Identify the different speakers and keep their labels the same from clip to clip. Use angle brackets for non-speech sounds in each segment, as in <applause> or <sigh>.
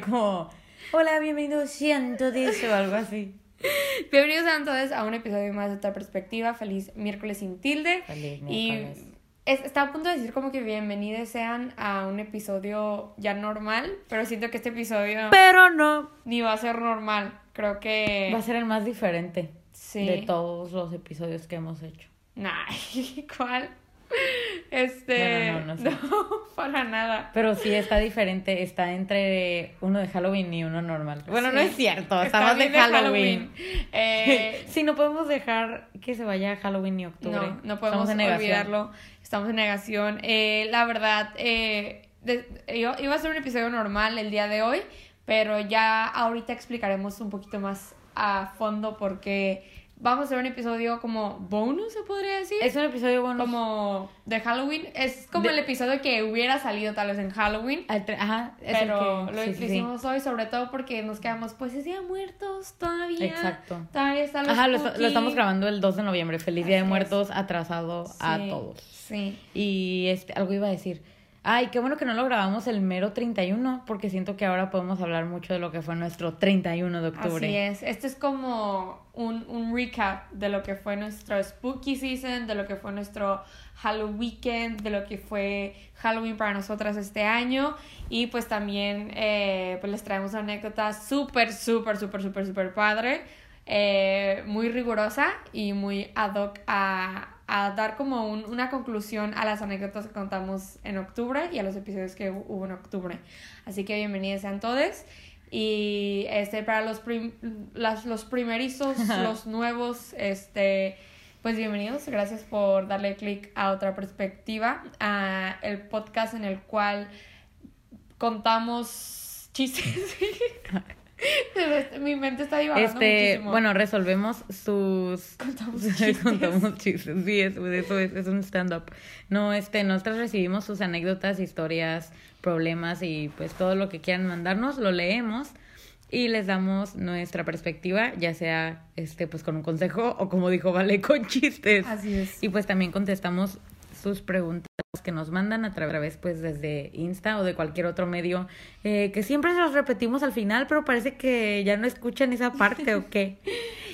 Speaker 1: como, hola, bienvenidos, siento o algo así. <laughs>
Speaker 2: Bienvenidos a todos a un episodio más de otra perspectiva. Feliz miércoles sin tilde.
Speaker 1: Feliz
Speaker 2: Y
Speaker 1: miércoles.
Speaker 2: es- estaba a punto de decir como que bienvenidos sean a un episodio ya normal, pero siento que este episodio
Speaker 1: Pero no.
Speaker 2: ni va a ser normal. Creo que
Speaker 1: Va a ser el más diferente
Speaker 2: sí.
Speaker 1: de todos los episodios que hemos hecho.
Speaker 2: Nah, <laughs> ¿cuál? Este,
Speaker 1: Bueno, no, no sé. <laughs>
Speaker 2: para nada.
Speaker 1: Pero sí está diferente, está entre uno de Halloween y uno normal. Bueno,
Speaker 2: Sí.
Speaker 1: no es cierto, más de
Speaker 2: bien de
Speaker 1: Halloween. <laughs>
Speaker 2: Eh,
Speaker 1: sí, no podemos dejar que se vaya Halloween y octubre.
Speaker 2: No, no podemos
Speaker 1: Estamos
Speaker 2: olvidarlo. Estamos en negación. Eh, la verdad, eh, de- yo- iba a ser un episodio normal el día de hoy, pero ya ahorita explicaremos un poquito más a fondo porque vamos a hacer un episodio como bonus, se podría decir.
Speaker 1: Es un episodio bueno.
Speaker 2: como de Halloween. Es como
Speaker 1: De-
Speaker 2: el episodio que hubiera salido tal vez en Halloween.
Speaker 1: Ajá, es
Speaker 2: Pero
Speaker 1: que-
Speaker 2: lo
Speaker 1: sí, sí, sí.
Speaker 2: hicimos hoy, sobre todo porque nos quedamos, pues es día de muertos todavía.
Speaker 1: Exacto.
Speaker 2: Todavía está lo
Speaker 1: Ajá, lo, estamos grabando el 2 de noviembre. Feliz Día de
Speaker 2: es.
Speaker 1: Muertos atrasado a todos.
Speaker 2: Sí.
Speaker 1: Y este, algo iba a decir. Ay, qué bueno que no lo grabamos el mero 31, porque siento que ahora podemos hablar mucho de lo que fue nuestro 31 de octubre.
Speaker 2: Así es. Este es como un, un recap de lo que fue nuestro Spooky Season, de lo que fue nuestro Halloween, de lo que fue Halloween para nosotras este año. Y pues también eh, pues les traemos una anécdota súper, súper, súper, súper, súper padre. eh, muy rigurosa y muy ad hoc a, a dar como un- una conclusión a las anécdotas que contamos en octubre y a los episodios que hu- hubo en octubre. Así que bienvenidos sean todos. Y este, para los, prim- las, los primerizos, <laughs> los nuevos, este, pues bienvenidos. Gracias por darle clic a otra perspectiva, a el podcast en el cual contamos chistes. <laughs> <laughs> Mi mente está divagando
Speaker 1: Este,
Speaker 2: muchísimo.
Speaker 1: bueno, resolvemos sus... <laughs>
Speaker 2: Contamos <laughs> chistes.
Speaker 1: Contamos chistes, sí, eso, eso es, es un stand-up. No, este, nosotros recibimos sus anécdotas, historias, problemas y pues todo lo que quieran mandarnos, lo leemos y les damos nuestra perspectiva, ya sea, este, pues con un consejo o como dijo Vale, con chistes.
Speaker 2: Así es.
Speaker 1: Y pues también contestamos sus preguntas que nos mandan a través pues desde Insta o de cualquier otro medio eh, que siempre se los repetimos al final pero parece que ya no escuchan esa parte o qué <laughs>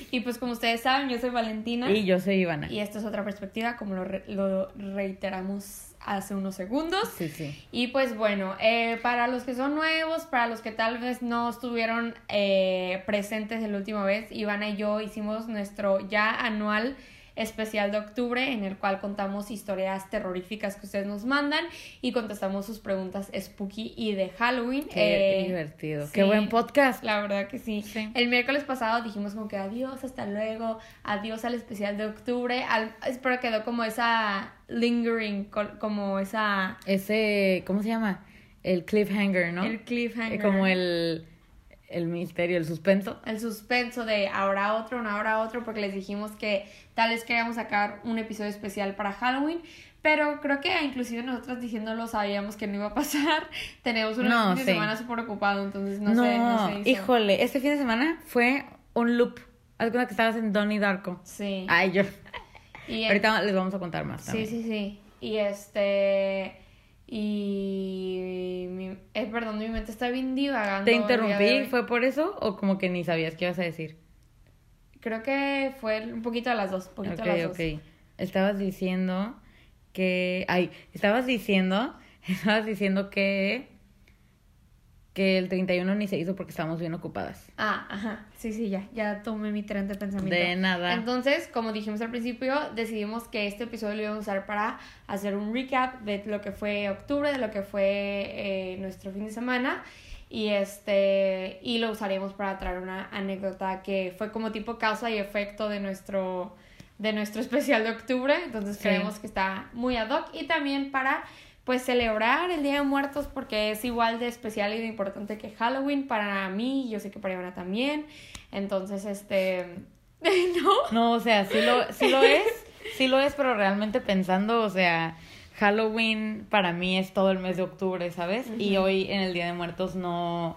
Speaker 2: Y pues como ustedes saben, yo soy Valentina.
Speaker 1: y yo soy Ivana
Speaker 2: Y esta es otra perspectiva, como lo, re- lo reiteramos hace unos segundos.
Speaker 1: sí sí
Speaker 2: Y pues bueno, eh, para los que son nuevos, para los que tal vez no estuvieron eh, presentes la última vez, Ivana y yo hicimos nuestro ya anual especial de octubre en el cual contamos historias terroríficas que ustedes nos mandan y contestamos sus preguntas spooky y de Halloween.
Speaker 1: qué
Speaker 2: Eh,
Speaker 1: divertido
Speaker 2: sí.
Speaker 1: qué buen podcast
Speaker 2: la verdad que sí.
Speaker 1: Sí.
Speaker 2: El miércoles pasado dijimos como que adiós, hasta luego, adiós al especial de octubre. Al, espero quedó como esa lingering, como esa...
Speaker 1: ese cómo se llama el cliffhanger no
Speaker 2: El cliffhanger.
Speaker 1: Como el el misterio el suspenso
Speaker 2: El suspenso de ahora otro, una hora otro, porque les dijimos que tal vez queríamos sacar un episodio especial para Halloween. Pero creo que inclusive nosotros diciéndolo sabíamos que no iba a pasar. <laughs> Tenemos un
Speaker 1: No,
Speaker 2: fin de semana súper ocupado, entonces no, sé, no hizo.
Speaker 1: híjole este fin de semana fue un loop alguna que estabas en Donnie Darko
Speaker 2: Sí.
Speaker 1: ay yo
Speaker 2: Y
Speaker 1: ahorita les vamos a contar más
Speaker 2: Sí, sí, sí. Y este. Y. Mi, eh, perdón, mi mente está bien divagando.
Speaker 1: ¿Te interrumpí? ¿Fue por eso? ¿O como que ni sabías qué ibas a decir?
Speaker 2: Creo que fue un poquito de las dos. Poquito
Speaker 1: Ok,
Speaker 2: de las
Speaker 1: ok.
Speaker 2: dos.
Speaker 1: Estabas diciendo que... Ay, estabas diciendo... <laughs> Estabas diciendo que... Que el 31 ni se hizo porque estábamos bien ocupadas.
Speaker 2: Ah, ajá. Sí, sí, ya. Ya tomé mi tren de pensamiento.
Speaker 1: De nada.
Speaker 2: Entonces, como dijimos al principio, decidimos que este episodio lo íbamos a usar para hacer un recap de lo que fue octubre, de lo que fue eh, nuestro fin de semana. Y este y lo usaremos para traer una anécdota que fue como tipo causa y efecto de nuestro de nuestro especial de octubre. Entonces
Speaker 1: Sí.
Speaker 2: creemos que está muy ad hoc. Y también para pues celebrar el Día de Muertos porque es igual de especial y de importante que Halloween para mí, yo sé que para Ivana también. Entonces, este <laughs> no,
Speaker 1: No, o sea, sí lo, sí lo es. Sí lo es, pero realmente pensando, o sea... Halloween para mí es todo el mes de octubre, ¿sabes? Y hoy en el Día de Muertos no...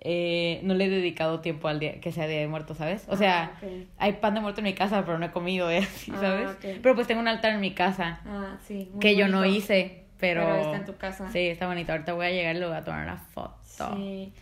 Speaker 1: eh, no le he dedicado tiempo al día que sea Día de Muertos, ¿sabes? O sea,
Speaker 2: Ah,
Speaker 1: hay pan de muerto en mi casa, pero no he comido, ¿eh? <laughs>
Speaker 2: Ah,
Speaker 1: ¿sabes? Pero pues tengo un altar en mi casa
Speaker 2: Ah, sí. muy
Speaker 1: que yo no hice. Pero...
Speaker 2: Pero está en tu casa.
Speaker 1: Sí, está bonito. Ahorita voy a llegar y le voy a tomar una foto.
Speaker 2: Sí.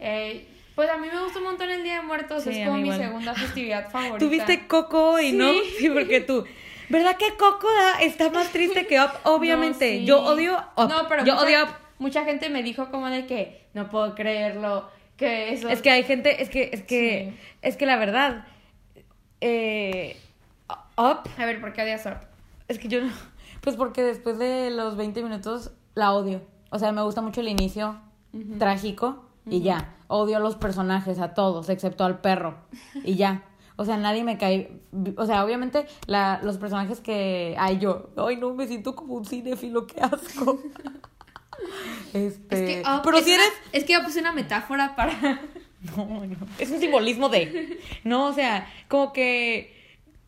Speaker 2: Eh, pues a mí me gusta un montón el Día de Muertos,
Speaker 1: Sí,
Speaker 2: es como mi
Speaker 1: igual.
Speaker 2: segunda <laughs> festividad favorita.
Speaker 1: ¿Tuviste Coco y no?
Speaker 2: Sí.
Speaker 1: Porque tú... ¿Verdad que Coco da- está más triste que Up? <laughs> Obviamente.
Speaker 2: No, sí.
Speaker 1: Yo odio Up.
Speaker 2: No, pero
Speaker 1: Yo
Speaker 2: mucha,
Speaker 1: odio Up.
Speaker 2: mucha gente me dijo como de que no puedo creerlo, que eso...
Speaker 1: Es que hay gente, es que, es que, es que la verdad, eh, Up,
Speaker 2: A ver, ¿por qué odias Up?
Speaker 1: es que yo no, pues porque después de los 20 minutos la odio. O sea, me gusta mucho el inicio trágico y ya. Odio a los personajes, a todos, excepto al perro. Y ya. O sea, nadie me cae. O sea, obviamente la, los personajes que. Ay, yo. Ay, no, me siento como un cinéfilo, qué asco. <laughs> Este.
Speaker 2: Es que Up
Speaker 1: pero
Speaker 2: es
Speaker 1: si
Speaker 2: una-
Speaker 1: eres.
Speaker 2: Es que Up es una metáfora para... <laughs>
Speaker 1: No, no. Es un simbolismo de. No, o sea, como que.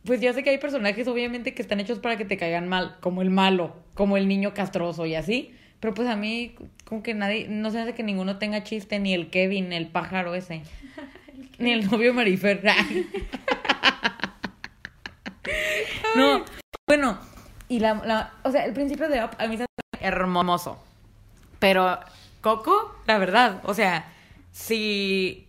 Speaker 1: Pues ya sé que hay personajes, obviamente, que están hechos para que te caigan mal, como el malo, como el niño castroso y así. Pero pues a mí, como que nadie. No se hace que ninguno tenga chiste, ni el Kevin, el pájaro ese. <laughs> ni el novio Marifer. <laughs> no, bueno. Y la, la. O sea, el principio de Up a mí se hace hermoso. Pero Coco, la verdad, o sea, si,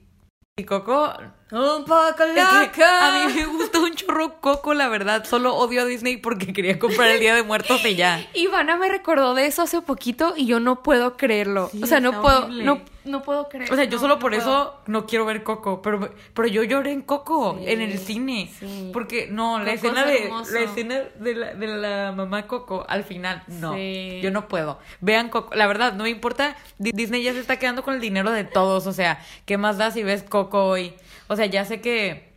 Speaker 1: si Coco...
Speaker 2: Un poco
Speaker 1: que a mí me gusta un chorro Coco, la verdad. Solo odio a Disney porque <laughs> quería comprar el Día de Muertos y ya.
Speaker 2: Ivana me recordó de eso hace poquito y yo no puedo creerlo.
Speaker 1: Sí,
Speaker 2: o sea, no puedo, no, no puedo creer.
Speaker 1: O sea, yo
Speaker 2: no,
Speaker 1: solo
Speaker 2: no
Speaker 1: por
Speaker 2: puedo.
Speaker 1: eso no quiero ver Coco, pero, pero yo lloré en Coco,
Speaker 2: Sí,
Speaker 1: en el cine.
Speaker 2: sí.
Speaker 1: Porque, no, la
Speaker 2: Coco
Speaker 1: escena,
Speaker 2: es
Speaker 1: de, la escena de la, de la mamá Coco, al final, no.
Speaker 2: Sí.
Speaker 1: Yo no puedo. Vean Coco, la verdad, no me importa. Di- Disney ya se está quedando con el dinero de todos, o sea, ¿qué más da si ves Coco hoy? O sea, ya sé que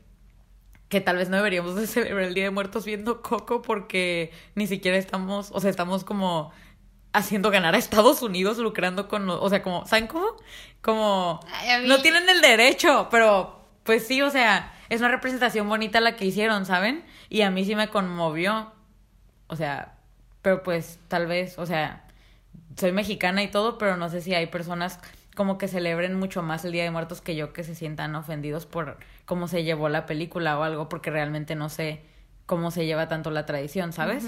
Speaker 1: que tal vez no deberíamos de <laughs> celebrar el Día de Muertos viendo Coco porque ni siquiera estamos, o sea, estamos como haciendo ganar a Estados Unidos lucrando con, o sea, como, ¿saben cómo? Como,
Speaker 2: Ay,
Speaker 1: no tienen el derecho, pero pues sí, o sea, es una representación bonita la que hicieron, ¿saben? Y a mí sí me conmovió, o sea, pero pues tal vez, o sea, soy mexicana y todo, pero no sé si hay personas como que celebren mucho más el Día de Muertos que yo que se sientan ofendidos por cómo se llevó la película o algo, porque realmente no sé cómo se lleva tanto la tradición, ¿sabes?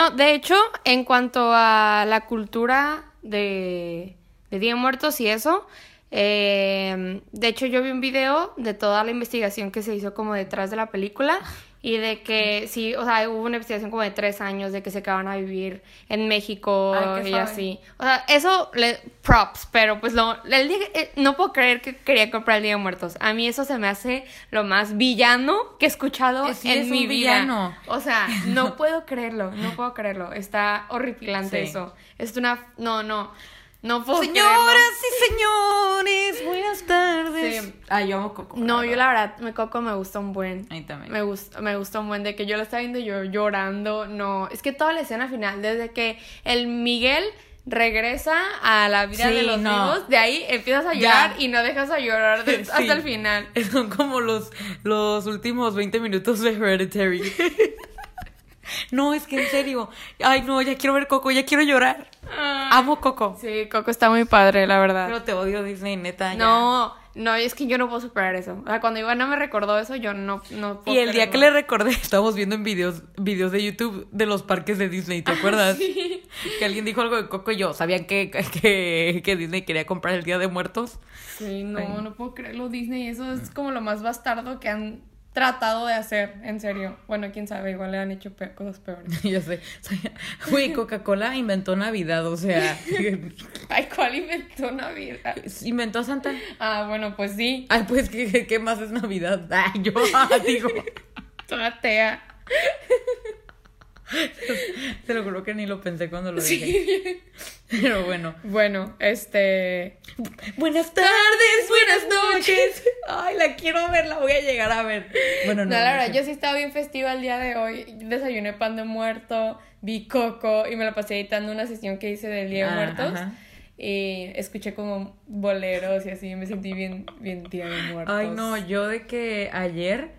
Speaker 2: No, de hecho, en cuanto a la cultura de, de Día de Muertos y eso, eh, de hecho yo vi un video de toda la investigación que se hizo como detrás de la película y de que sí, o sea, hubo una investigación como de tres años de que se acaban a vivir en México
Speaker 1: Ay,
Speaker 2: y así. O sea, eso, le, props, pero pues lo, el día- eh, no puedo creer que quería comprar el Día de Muertos. A mí eso se me hace lo más villano que he escuchado
Speaker 1: sí,
Speaker 2: en
Speaker 1: es
Speaker 2: mi vida.
Speaker 1: villano.
Speaker 2: O sea, no <laughs> puedo creerlo, no puedo creerlo. Está horripilante
Speaker 1: Sí.
Speaker 2: eso. Es una... No, no, no puedo
Speaker 1: Señoras
Speaker 2: creerlo.
Speaker 1: y señores, buenas tardes.
Speaker 2: Sí.
Speaker 1: Ay, yo amo Coco.
Speaker 2: No, yo la verdad, me Coco me gusta un buen.
Speaker 1: A mí también.
Speaker 2: Me gusta, me gusta un buen de que yo lo estaba viendo yo llorando. No, es que toda la escena final, desde que el Miguel regresa a la vida
Speaker 1: Sí,
Speaker 2: de los
Speaker 1: no.
Speaker 2: vivos, de ahí empiezas a
Speaker 1: Ya.
Speaker 2: llorar y no dejas a llorar de- <laughs>
Speaker 1: Sí.
Speaker 2: hasta el final.
Speaker 1: Son como los, los últimos 20 minutos de Hereditary. <laughs> no, es que en serio. Ay, no, ya quiero ver Coco, ya quiero llorar. Amo Coco.
Speaker 2: Sí, Coco está muy padre, la verdad.
Speaker 1: Pero te odio Disney, neta. ya.
Speaker 2: No, no, es que yo no puedo superar eso. O sea, cuando Ivana me recordó eso, yo no, no puedo
Speaker 1: Y el día que le recordé, estábamos viendo en videos, videos de YouTube de los parques de Disney, ¿te acuerdas? Que alguien dijo algo de Coco y yo. ¿Sabían que, que, que Disney quería comprar el Día de Muertos?
Speaker 2: Sí, no,
Speaker 1: Ay.
Speaker 2: no puedo creerlo, Disney. Eso es como lo más bastardo que han tratado de hacer, en serio. Bueno, quién sabe, igual le han hecho pe- cosas peores. <laughs>
Speaker 1: ya sé. Güey, <laughs> Coca-Cola inventó Navidad, o sea. <laughs>
Speaker 2: Ay, ¿cuál inventó Navidad?
Speaker 1: inventó a Santa.
Speaker 2: Ah, bueno, pues sí,
Speaker 1: Ay, pues, ¿qué, qué más es Navidad? Ay, yo digo.
Speaker 2: toda. <laughs>
Speaker 1: Te lo juro que ni lo pensé cuando lo dije. Pero bueno.
Speaker 2: Bueno, este...
Speaker 1: Buenas tardes, buenas noches. <laughs> Ay, la quiero ver, la voy a llegar a ver. Bueno,
Speaker 2: No,
Speaker 1: no.
Speaker 2: la verdad, yo sí estaba bien festiva el día de hoy. Desayuné pan de muerto, vi coco y me la pasé editando una sesión que hice del Día de
Speaker 1: Ah,
Speaker 2: Muertos.
Speaker 1: ajá.
Speaker 2: Y escuché como boleros y así, me sentí bien, bien Día de Muertos.
Speaker 1: Ay, no, yo de que ayer,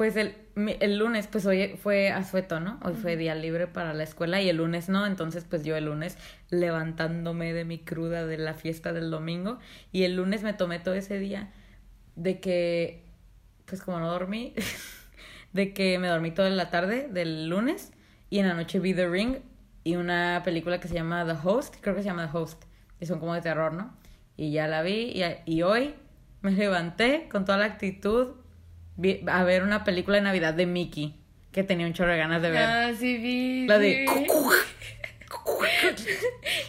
Speaker 1: pues el, el lunes, pues hoy fue asueto, ¿no? Hoy fue día libre para la escuela y el lunes no, entonces pues yo el lunes levantándome de mi cruda de la fiesta del domingo y el lunes me tomé todo ese día de que, pues como no dormí, <laughs> de que me dormí toda la tarde del lunes y en la noche vi The Ring y una película que se llama The Host, creo que se llama The Host, y son como de terror, ¿no? Y ya la vi y, y hoy me levanté con toda la actitud vi- a ver una película de Navidad de Mickey que tenía un chorro de ganas de ver.
Speaker 2: Ah, sí vi.
Speaker 1: la
Speaker 2: sí
Speaker 1: de...
Speaker 2: vi. <laughs>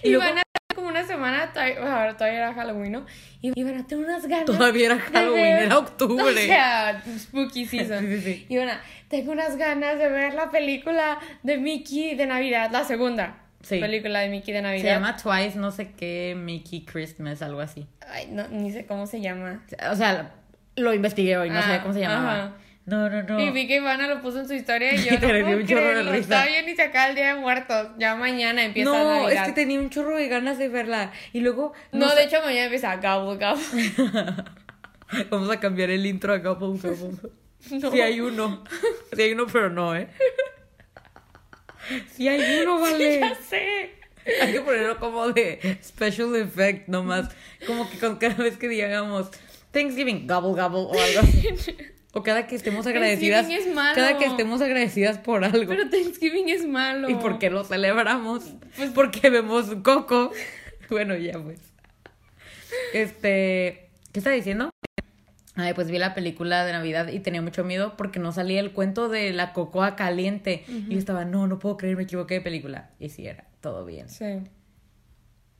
Speaker 1: Y
Speaker 2: Y
Speaker 1: luego-
Speaker 2: van a como una semana, todavía, todavía era Halloween, ¿no? Y iban a tener unas ganas.
Speaker 1: Todavía era Halloween,
Speaker 2: ver-
Speaker 1: era octubre. <laughs>
Speaker 2: O sea, spooky <laughs> season.
Speaker 1: Sí, sí, sí.
Speaker 2: Y bueno, tengo unas ganas de ver la película de Mickey de Navidad, la segunda.
Speaker 1: Sí.
Speaker 2: Película de Mickey de Navidad.
Speaker 1: Se llama Twice, no sé qué, Mickey Christmas, algo así.
Speaker 2: Ay, no, ni sé cómo se llama.
Speaker 1: O sea, lo investigué hoy, no
Speaker 2: Ah,
Speaker 1: sabía cómo se llamaba.
Speaker 2: ajá.
Speaker 1: No, no, no.
Speaker 2: Y vi que Ivana lo puso en su historia y <laughs> yo no puedo
Speaker 1: un chorro de risa.
Speaker 2: Está bien y se acaba el Día de Muertos. Ya mañana empieza
Speaker 1: no,
Speaker 2: Navidad.
Speaker 1: es que tenía un chorro de ganas de verla. Y luego.
Speaker 2: No,
Speaker 1: sé-
Speaker 2: de hecho mañana empieza Gobble <laughs> Gobble.
Speaker 1: Vamos a cambiar el intro a Gobble Gobble.
Speaker 2: No.
Speaker 1: Sí hay uno. Sí hay uno, pero no, ¿eh? Sí hay uno, <laughs> vale.
Speaker 2: ya sé.
Speaker 1: Hay que ponerlo como de special effect nomás. Como que con cada vez que digamos Thanksgiving, gobble gobble o algo así. <laughs> O cada que estemos agradecidas.
Speaker 2: Thanksgiving es malo.
Speaker 1: Cada que estemos agradecidas por algo.
Speaker 2: Pero Thanksgiving es malo.
Speaker 1: ¿Y por qué lo celebramos? Pues porque vemos Coco. <laughs> Bueno, ya pues. Este, ¿qué está diciendo? Ay, pues vi la película de Navidad y tenía mucho miedo porque no salía el cuento de la cocoa caliente. Y yo estaba, no, no puedo creer, me equivoqué de película. Y sí era, todo bien.
Speaker 2: Sí.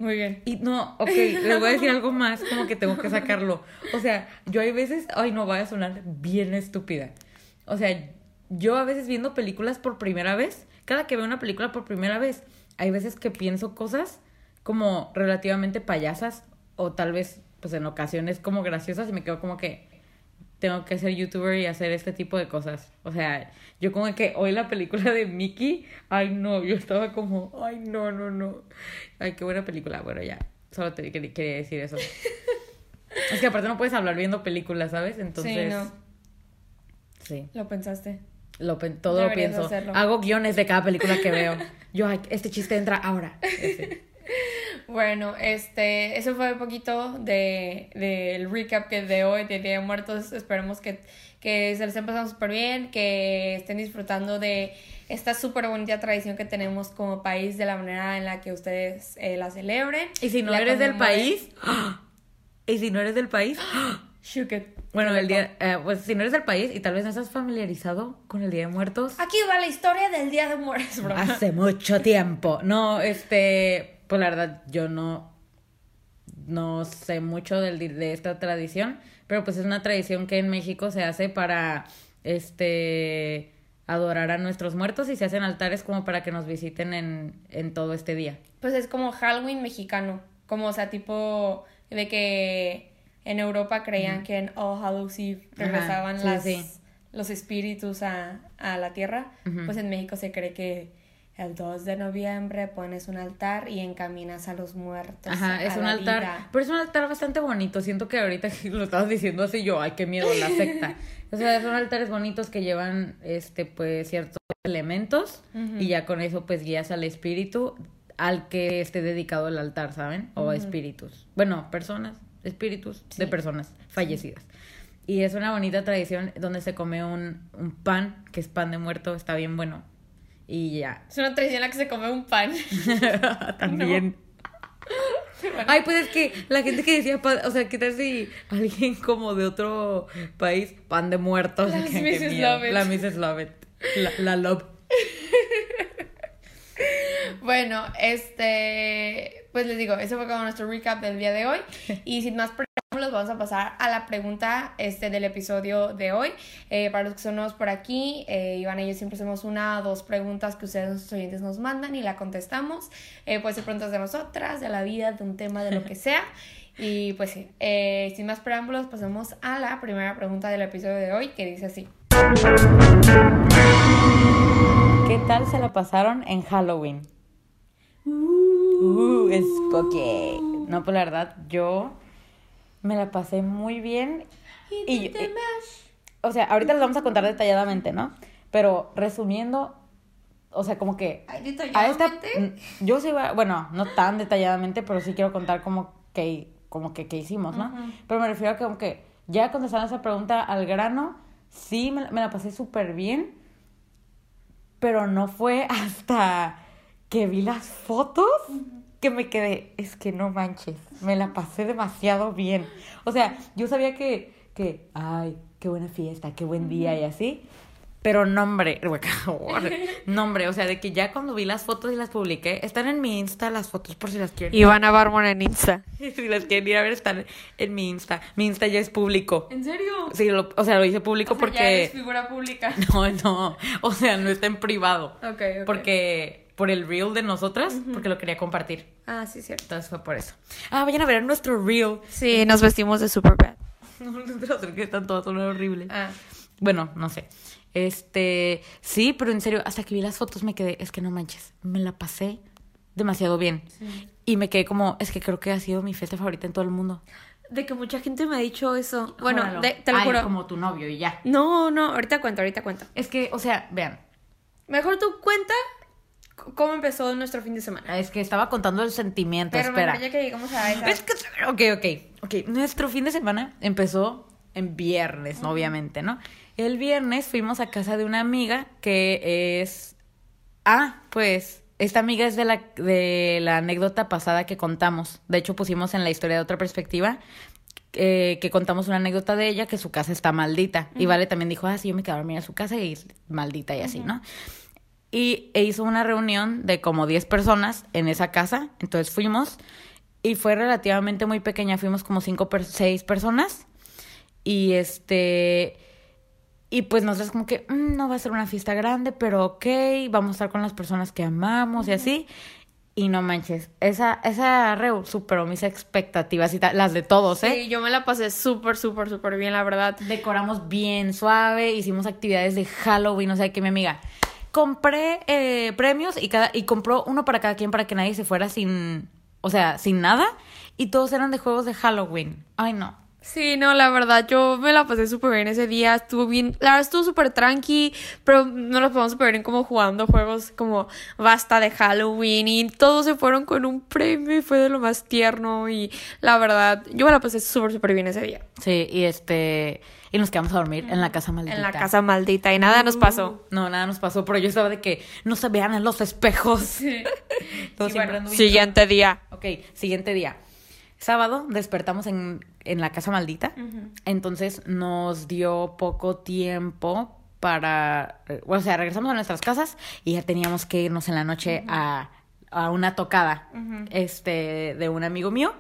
Speaker 2: Muy bien.
Speaker 1: Y no, ok, <laughs> les voy a decir algo más, como que tengo que sacarlo. O sea, yo hay veces, ay, no, voy a sonar bien estúpida. O sea, yo a veces viendo películas por primera vez, cada que veo una película por primera vez, hay veces que pienso cosas como relativamente payasas o tal vez, pues en ocasiones como graciosas y me quedo como que tengo que ser youtuber y hacer este tipo de cosas. O sea, yo como que hoy la película de Mickey, ay no, yo estaba como, ay no, no, no. Ay, qué buena película. Bueno, ya, solo te quería decir eso. <laughs> es que aparte no puedes hablar viendo películas, ¿sabes? Entonces,
Speaker 2: Sí, no.
Speaker 1: sí,
Speaker 2: Lo pensaste.
Speaker 1: lo pen- todo lo pienso.
Speaker 2: hacerlo.
Speaker 1: Hago guiones de cada película que veo. Yo, ay, este chiste entra ahora. <laughs> Ese.
Speaker 2: Bueno, este, eso fue un poquito de, del recap que de hoy, de Día de Muertos. Esperemos que, que se les estén pasando súper bien, que estén disfrutando de esta súper bonita tradición que tenemos como país, de la manera en la que ustedes eh, la celebren.
Speaker 1: Y si no
Speaker 2: La
Speaker 1: eres del país, <gasps> y si no eres del país, <gasps>
Speaker 2: Shook it.
Speaker 1: Bueno, el día, eh, pues si no eres del país y tal vez no estás familiarizado con el Día de Muertos,
Speaker 2: Aquí va la historia del Día de Muertos, bro.
Speaker 1: hace mucho tiempo. No, este, pues la verdad yo no, no sé mucho del, de esta tradición, pero pues es una tradición que en México se hace para, este, adorar a nuestros muertos y se hacen altares como para que nos visiten en, en todo este día.
Speaker 2: Pues es como Halloween mexicano. Como, o sea, tipo de que en Europa creían que en All Hallows Eve regresaban
Speaker 1: sí,
Speaker 2: las,
Speaker 1: sí.
Speaker 2: los espíritus a, a la tierra. Pues en México se cree que el 2 de noviembre pones un altar y encaminas a los muertos.
Speaker 1: Ajá,
Speaker 2: a
Speaker 1: es un
Speaker 2: la
Speaker 1: altar,
Speaker 2: vida.
Speaker 1: pero es un altar bastante bonito. Siento que ahorita lo estabas diciendo así yo, ay, qué miedo la secta. O sea, son altares bonitos que llevan este pues ciertos elementos
Speaker 2: Ujú.
Speaker 1: y ya con eso pues guías al espíritu al que esté dedicado el altar, ¿saben? O espíritus. Bueno, personas, espíritus de personas fallecidas. Y es una bonita tradición donde se come un, un pan, que es pan de muerto, está bien bueno. Y ya.
Speaker 2: Es una tradición en la que se come un pan. <laughs>
Speaker 1: También. <laughs> Ay, pues es que la gente que decía pan, o sea, ¿qué tal si alguien como de otro país, pan de muertos?
Speaker 2: La <laughs> Mrs. Lovett.
Speaker 1: La Mrs. Lovett. La, la Love.
Speaker 2: Bueno, este, pues les digo, eso fue como nuestro recap del día de hoy. Y sin más preámbulos, vamos a pasar a la pregunta este, del episodio de hoy. Eh, para los que son nuevos por aquí, eh, Iván y yo siempre hacemos una o dos preguntas que ustedes, nuestros oyentes, nos mandan y la contestamos. Eh, puede ser preguntas de nosotras, de la vida, de un tema, de lo que sea. Y pues sí, eh, sin más preámbulos, pasamos a la primera pregunta del episodio de hoy, que dice así.
Speaker 1: ¿Qué tal se la pasaron en Halloween? Uh, spooky. No, pues la verdad, yo me la pasé muy bien. Y yo- eh, o sea, ahorita les vamos a contar detalladamente, ¿no? Pero resumiendo, o sea, como que a esta yo sí bueno, no tan detalladamente, pero sí quiero contar como que como que qué hicimos, ¿no? Pero me refiero a que como que ya contestando esa pregunta al grano, sí me, la- me la pasé súper bien, pero no fue hasta que vi las fotos que me quedé, es que no manches, me la pasé demasiado bien. O sea, yo sabía que, que, ay, qué buena fiesta, qué buen día y así. Pero nombre, <laughs> nombre, o sea, de que ya cuando vi las fotos y las publiqué, están en mi Insta las fotos por si las quieren.
Speaker 2: Ivana Barmon en Insta. <laughs>
Speaker 1: si las quieren ir a ver, están en mi Insta. Mi Insta ya es público.
Speaker 2: ¿En serio?
Speaker 1: Sí, lo- o sea, lo hice público
Speaker 2: O sea,
Speaker 1: porque...
Speaker 2: ya eres figura pública. <laughs>
Speaker 1: No, no, o sea, no está en privado.
Speaker 2: Ok, ok.
Speaker 1: Porque, por el reel de nosotras, porque lo quería compartir.
Speaker 2: Ah, sí, cierto.
Speaker 1: Entonces fue por eso. Ah, vayan a ver nuestro reel.
Speaker 2: Sí, nos vestimos de
Speaker 1: lo <laughs> sé, que están todas son horribles.
Speaker 2: Ah.
Speaker 1: Bueno, no sé. Este, sí, pero en serio, hasta que vi las fotos me quedé, es que no manches, me la pasé demasiado bien. Y me quedé como, es que creo que ha sido mi fiesta favorita en todo el mundo.
Speaker 2: De que mucha gente me ha dicho eso. Bueno,
Speaker 1: Júralo.
Speaker 2: de- te lo
Speaker 1: Ay,
Speaker 2: juro.
Speaker 1: como tu novio y ya.
Speaker 2: No, no, ahorita cuento, ahorita cuento.
Speaker 1: Es que, o sea, vean,
Speaker 2: Mejor tú cuenta cómo empezó nuestro fin de semana.
Speaker 1: es que estaba contando el sentimiento,
Speaker 2: Pero
Speaker 1: espera.
Speaker 2: mejor ya que llegamos a esa.
Speaker 1: Es que, ok, ok, ok. Nuestro fin de semana empezó en viernes, obviamente, ¿no? El viernes fuimos a casa de una amiga que es... Ah, pues, esta amiga es de la, de la anécdota pasada que contamos. De hecho, pusimos en la historia de otra perspectiva eh, que contamos una anécdota de ella que su casa está maldita. Y Vale también dijo, ah, sí, yo me quedaba a dormir a su casa y es maldita y así, ¿no? Y e hizo una reunión de como 10 personas en esa casa. Entonces fuimos y fue relativamente muy pequeña. Fuimos como 5, 6 personas. Y este. Y pues nosotros como que "Mm, no va a ser una fiesta grande, pero ok, vamos a estar con las personas que amamos y así. Y no manches, esa, esa reu superó mis expectativas y las de todos, ¿eh?
Speaker 2: Sí, yo me la pasé súper, súper, súper bien, la verdad.
Speaker 1: Decoramos bien suave, hicimos actividades de Halloween, o sea que mi amiga. Compré eh, premios y cada y compró uno para cada quien para que nadie se fuera sin, o sea, sin nada y todos eran de juegos de Halloween. Ay, no.
Speaker 2: Sí, no, la verdad, yo me la pasé súper bien ese día, estuvo bien, la verdad estuvo súper tranqui, pero no nos podemos súper bien como jugando juegos como basta de Halloween y todos se fueron con un premio y fue de lo más tierno y la verdad, yo me la pasé súper, súper bien ese día.
Speaker 1: Sí, y este y nos quedamos a dormir en la casa maldita.
Speaker 2: En la casa maldita y nada nos pasó.
Speaker 1: No, nada nos pasó, pero yo estaba de que no se vean en los espejos. <laughs>
Speaker 2: Bueno, siguiente día.
Speaker 1: Ok, siguiente día. Sábado despertamos en, en la casa maldita. Entonces nos dio poco tiempo para. eh, O sea, regresamos a nuestras casas y ya teníamos que irnos en la noche a, a una tocada este, de un amigo mío,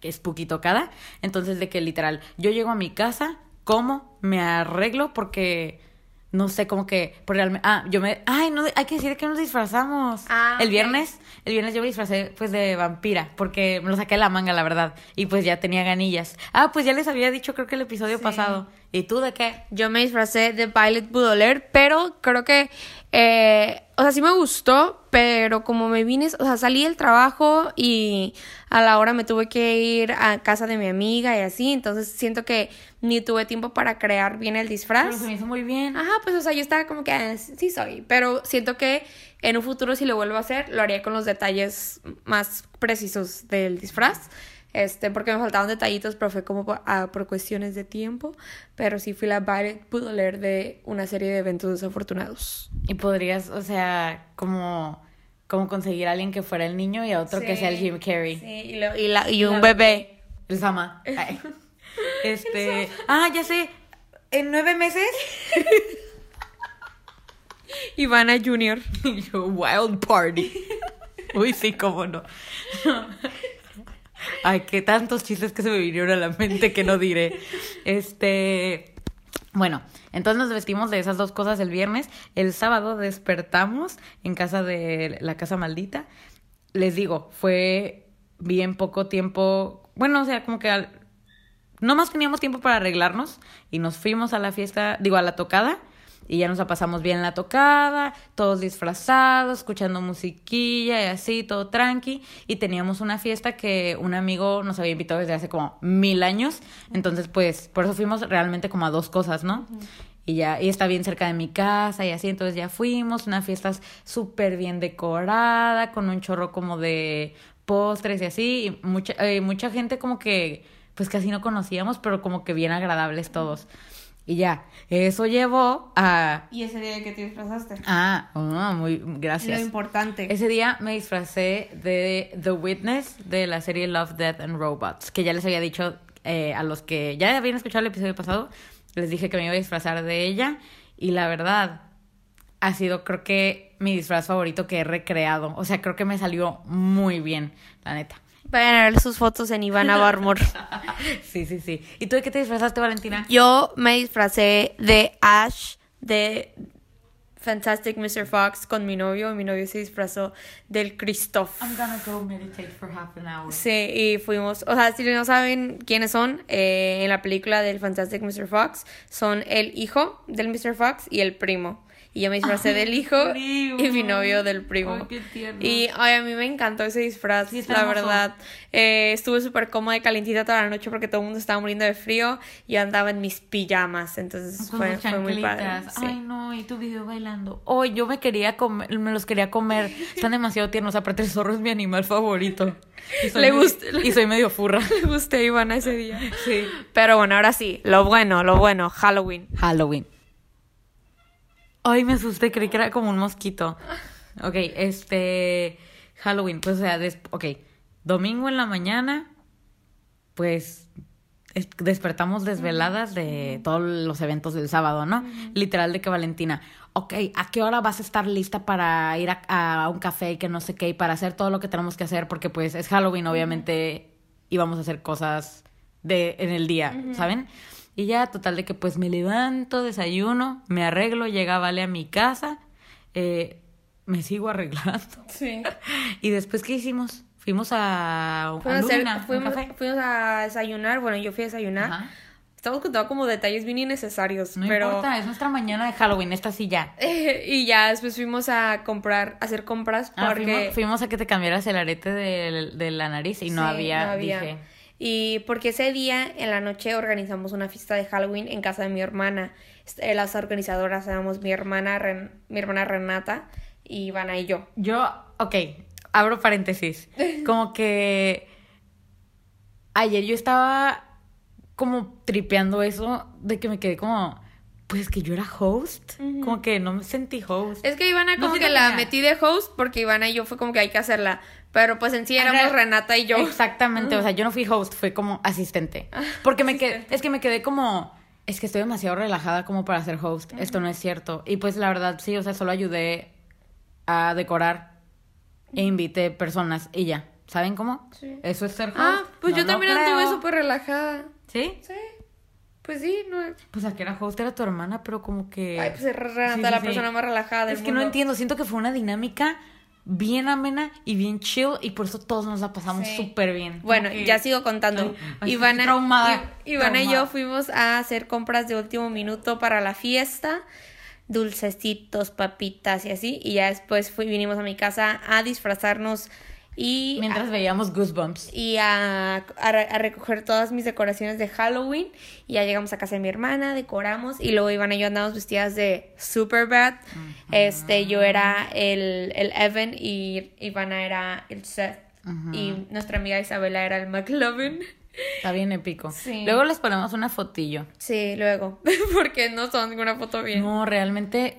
Speaker 1: que es Spooky Tocada. Entonces, de que literal, yo llego a mi casa, como, me arreglo porque. No sé, como que, por realmente, ah, yo me, ay, no, hay que decir que nos disfrazamos.
Speaker 2: Ah,
Speaker 1: el viernes, el viernes yo me disfracé, pues, de vampira, porque me lo saqué de la manga, la verdad, y pues ya tenía ganillas. Ah, pues ya les había dicho, creo que el episodio pasado. ¿Y tú de qué?
Speaker 2: Yo me disfracé de Violet Baudelaire, pero creo que, eh, o sea, sí me gustó, pero como me vine, o sea, salí del trabajo y a la hora me tuve que ir a casa de mi amiga y así, entonces siento que ni tuve tiempo para crear bien el
Speaker 1: Pero
Speaker 2: disfraz.
Speaker 1: se me hizo muy bien.
Speaker 2: Ajá, pues, o sea, yo estaba como que, ah, sí soy, pero siento que en un futuro si lo vuelvo a hacer, lo haría con los detalles más precisos del disfraz. Este, porque me faltaban detallitos, pero fue como por, ah, por cuestiones de tiempo. Pero sí fui la Violet Baudelaire de una serie de eventos desafortunados.
Speaker 1: Y podrías, o sea, como, como conseguir a alguien que fuera el niño y a otro que sea el Jim Carrey.
Speaker 2: Sí, y, lo- y la- y un
Speaker 1: La-
Speaker 2: bebé.
Speaker 1: El Sama. Ay. <laughs> Este. Ah, ya sé. En nueve meses. <laughs>
Speaker 2: Ivana Junior.
Speaker 1: Y <laughs> yo, Wild Party. Uy, sí, cómo no. Ay, qué tantos chistes que se me vinieron a la mente que no diré. Este. Bueno, entonces nos vestimos de esas dos cosas el viernes. El sábado despertamos en casa de la casa maldita. Les digo, fue bien poco tiempo. Bueno, o sea, como que no más teníamos tiempo para arreglarnos y nos fuimos a la fiesta, digo, a la tocada. Y ya nos la pasamos bien en la tocada, todos disfrazados, escuchando musiquilla y así, todo tranqui. Y teníamos una fiesta que un amigo nos había invitado desde hace como mil años. Entonces, pues, por eso fuimos realmente como a dos cosas, ¿no? Y ya, y está bien cerca de mi casa y así, entonces ya fuimos, una fiesta súper bien decorada, con un chorro como de postres y así, y mucha, eh, mucha gente como que, pues casi no conocíamos, pero como que bien agradables todos. Y ya, eso llevó a...
Speaker 2: ¿Y ese día que te disfrazaste?
Speaker 1: Ah, oh, muy gracias.
Speaker 2: Lo importante.
Speaker 1: Ese día me disfracé de The Witness de la serie Love, Death and Robots, que ya les había dicho eh, a los que ya habían escuchado el episodio pasado, les dije que me iba a disfrazar de ella y la verdad ha sido creo que mi disfraz favorito que he recreado. O sea, creo que me salió muy bien, la neta.
Speaker 2: Vayan a ver sus fotos en Ivana Barmore. <laughs>
Speaker 1: sí, sí, sí. ¿Y tú de qué te disfrazaste, Valentina?
Speaker 2: Yo me disfracé de Ash de Fantastic Mr. Fox con mi novio. Mi novio se disfrazó del Christoph.
Speaker 1: I'm gonna go meditate for half an hour.
Speaker 2: Sí, y fuimos, o sea, si no saben quiénes son, eh, en la película del Fantastic Mr. Fox, son el hijo del Mr. Fox y el primo. Y yo me disfracé del hijo y mi novio del primo.
Speaker 1: Ay, qué tierno.
Speaker 2: Y ay, a mí me encantó ese disfraz,
Speaker 1: Sí,
Speaker 2: la
Speaker 1: hermoso.
Speaker 2: verdad. Eh, estuve súper cómoda y calentita toda la noche porque todo el mundo estaba muriendo de frío. Y yo andaba en mis pijamas, entonces
Speaker 1: Con
Speaker 2: fue, muy padre. sí.
Speaker 1: Ay, no, y tu video bailando. Oh, yo me quería comer, me los quería comer. Están demasiado tiernos. Aparte, el zorro es mi animal favorito. Y soy
Speaker 2: Le
Speaker 1: Y soy medio furra. <laughs>
Speaker 2: Me gusté Ivana ese día.
Speaker 1: Sí.
Speaker 2: Pero bueno, ahora sí, lo bueno, lo bueno, Halloween.
Speaker 1: Halloween. Ay, me asusté, creí que era como un mosquito. Ok, este. Halloween, pues, o sea, des- ok. Domingo en la mañana, pues. es- despertamos desveladas de todos los eventos del sábado, ¿no? Literal de que Valentina, ok, ¿a qué hora vas a estar lista para ir a, a un café y que no sé qué, y para hacer todo lo que tenemos que hacer? Porque pues es Halloween, obviamente íbamos a hacer cosas de, en el día, ¿saben? Y ya, total de que pues me levanto, desayuno, me arreglo, llega Vale a mi casa, eh, me sigo arreglando.
Speaker 2: Sí. <laughs>
Speaker 1: Y después, ¿qué hicimos? Fuimos a,
Speaker 2: Fuimos a, hacer-
Speaker 1: Luna, un
Speaker 2: fuimos, fuimos a desayunar, bueno, yo fui a desayunar.
Speaker 1: Ajá.
Speaker 2: Estamos contando como detalles bien innecesarios,
Speaker 1: No
Speaker 2: pero...
Speaker 1: importa, es nuestra mañana de Halloween, esta sí ya. <laughs>
Speaker 2: y ya después fuimos a comprar, a hacer compras
Speaker 1: Ah,
Speaker 2: porque...
Speaker 1: fuimos, fuimos a que te cambiaras el arete de, de la nariz y no,
Speaker 2: Sí,
Speaker 1: había,
Speaker 2: no había.
Speaker 1: dije.
Speaker 2: Y porque ese día en la noche organizamos una fiesta de Halloween en casa de mi hermana. Este, Las organizadoras éramos mi hermana, Ren- mi hermana Renata y Ivana y yo.
Speaker 1: Yo, ok, abro paréntesis. <laughs> Como que ayer yo estaba como tripeando eso de que me quedé como, pues que yo era host. Como que no me sentí host.
Speaker 2: Es que Ivana como que la metí de host porque Ivana y yo fue como que hay que hacerla. Pero pues en sí éramos. Renata y yo.
Speaker 1: Exactamente, o sea, yo no fui host, fui como asistente. Porque me quedé, es que me quedé como, es que estoy demasiado relajada como para ser host. Esto no es cierto. Y pues la verdad sí, o sea, solo ayudé a decorar e invité personas y ya. ¿Saben cómo?
Speaker 2: Sí.
Speaker 1: Eso es ser host.
Speaker 2: Ah, pues
Speaker 1: No
Speaker 2: yo también estuve
Speaker 1: creo.
Speaker 2: súper relajada.
Speaker 1: ¿Sí?
Speaker 2: Sí. Pues sí, no.
Speaker 1: Pues la que era host era tu hermana, pero como que...
Speaker 2: Ay, pues es Renata
Speaker 1: Sí, sí,
Speaker 2: la
Speaker 1: sí.
Speaker 2: persona más relajada del
Speaker 1: Es que no entiendo, siento que fue una dinámica bien amena y bien chill y por eso todos nos la pasamos súper bien.
Speaker 2: Bueno, ya sigo contando.
Speaker 1: Ay,
Speaker 2: Ivana,
Speaker 1: traumada,
Speaker 2: Ivana y yo fuimos a hacer compras de último minuto para la fiesta. Dulcecitos, papitas y así. Y ya después fui- vinimos a mi casa a disfrazarnos y,
Speaker 1: Mientras veíamos Goosebumps.
Speaker 2: y a, a re- a recoger todas mis decoraciones de Halloween. Y ya llegamos a casa de mi hermana, decoramos. Y luego Ivana y yo andamos vestidas de Superbad. Este, yo era el, el Evan y Ivana era el Seth. Y nuestra amiga Isabela era el McLovin.
Speaker 1: Está bien épico.
Speaker 2: Sí.
Speaker 1: Luego les ponemos una fotillo.
Speaker 2: Sí, luego. <laughs> Porque no son ninguna foto bien.
Speaker 1: No, realmente.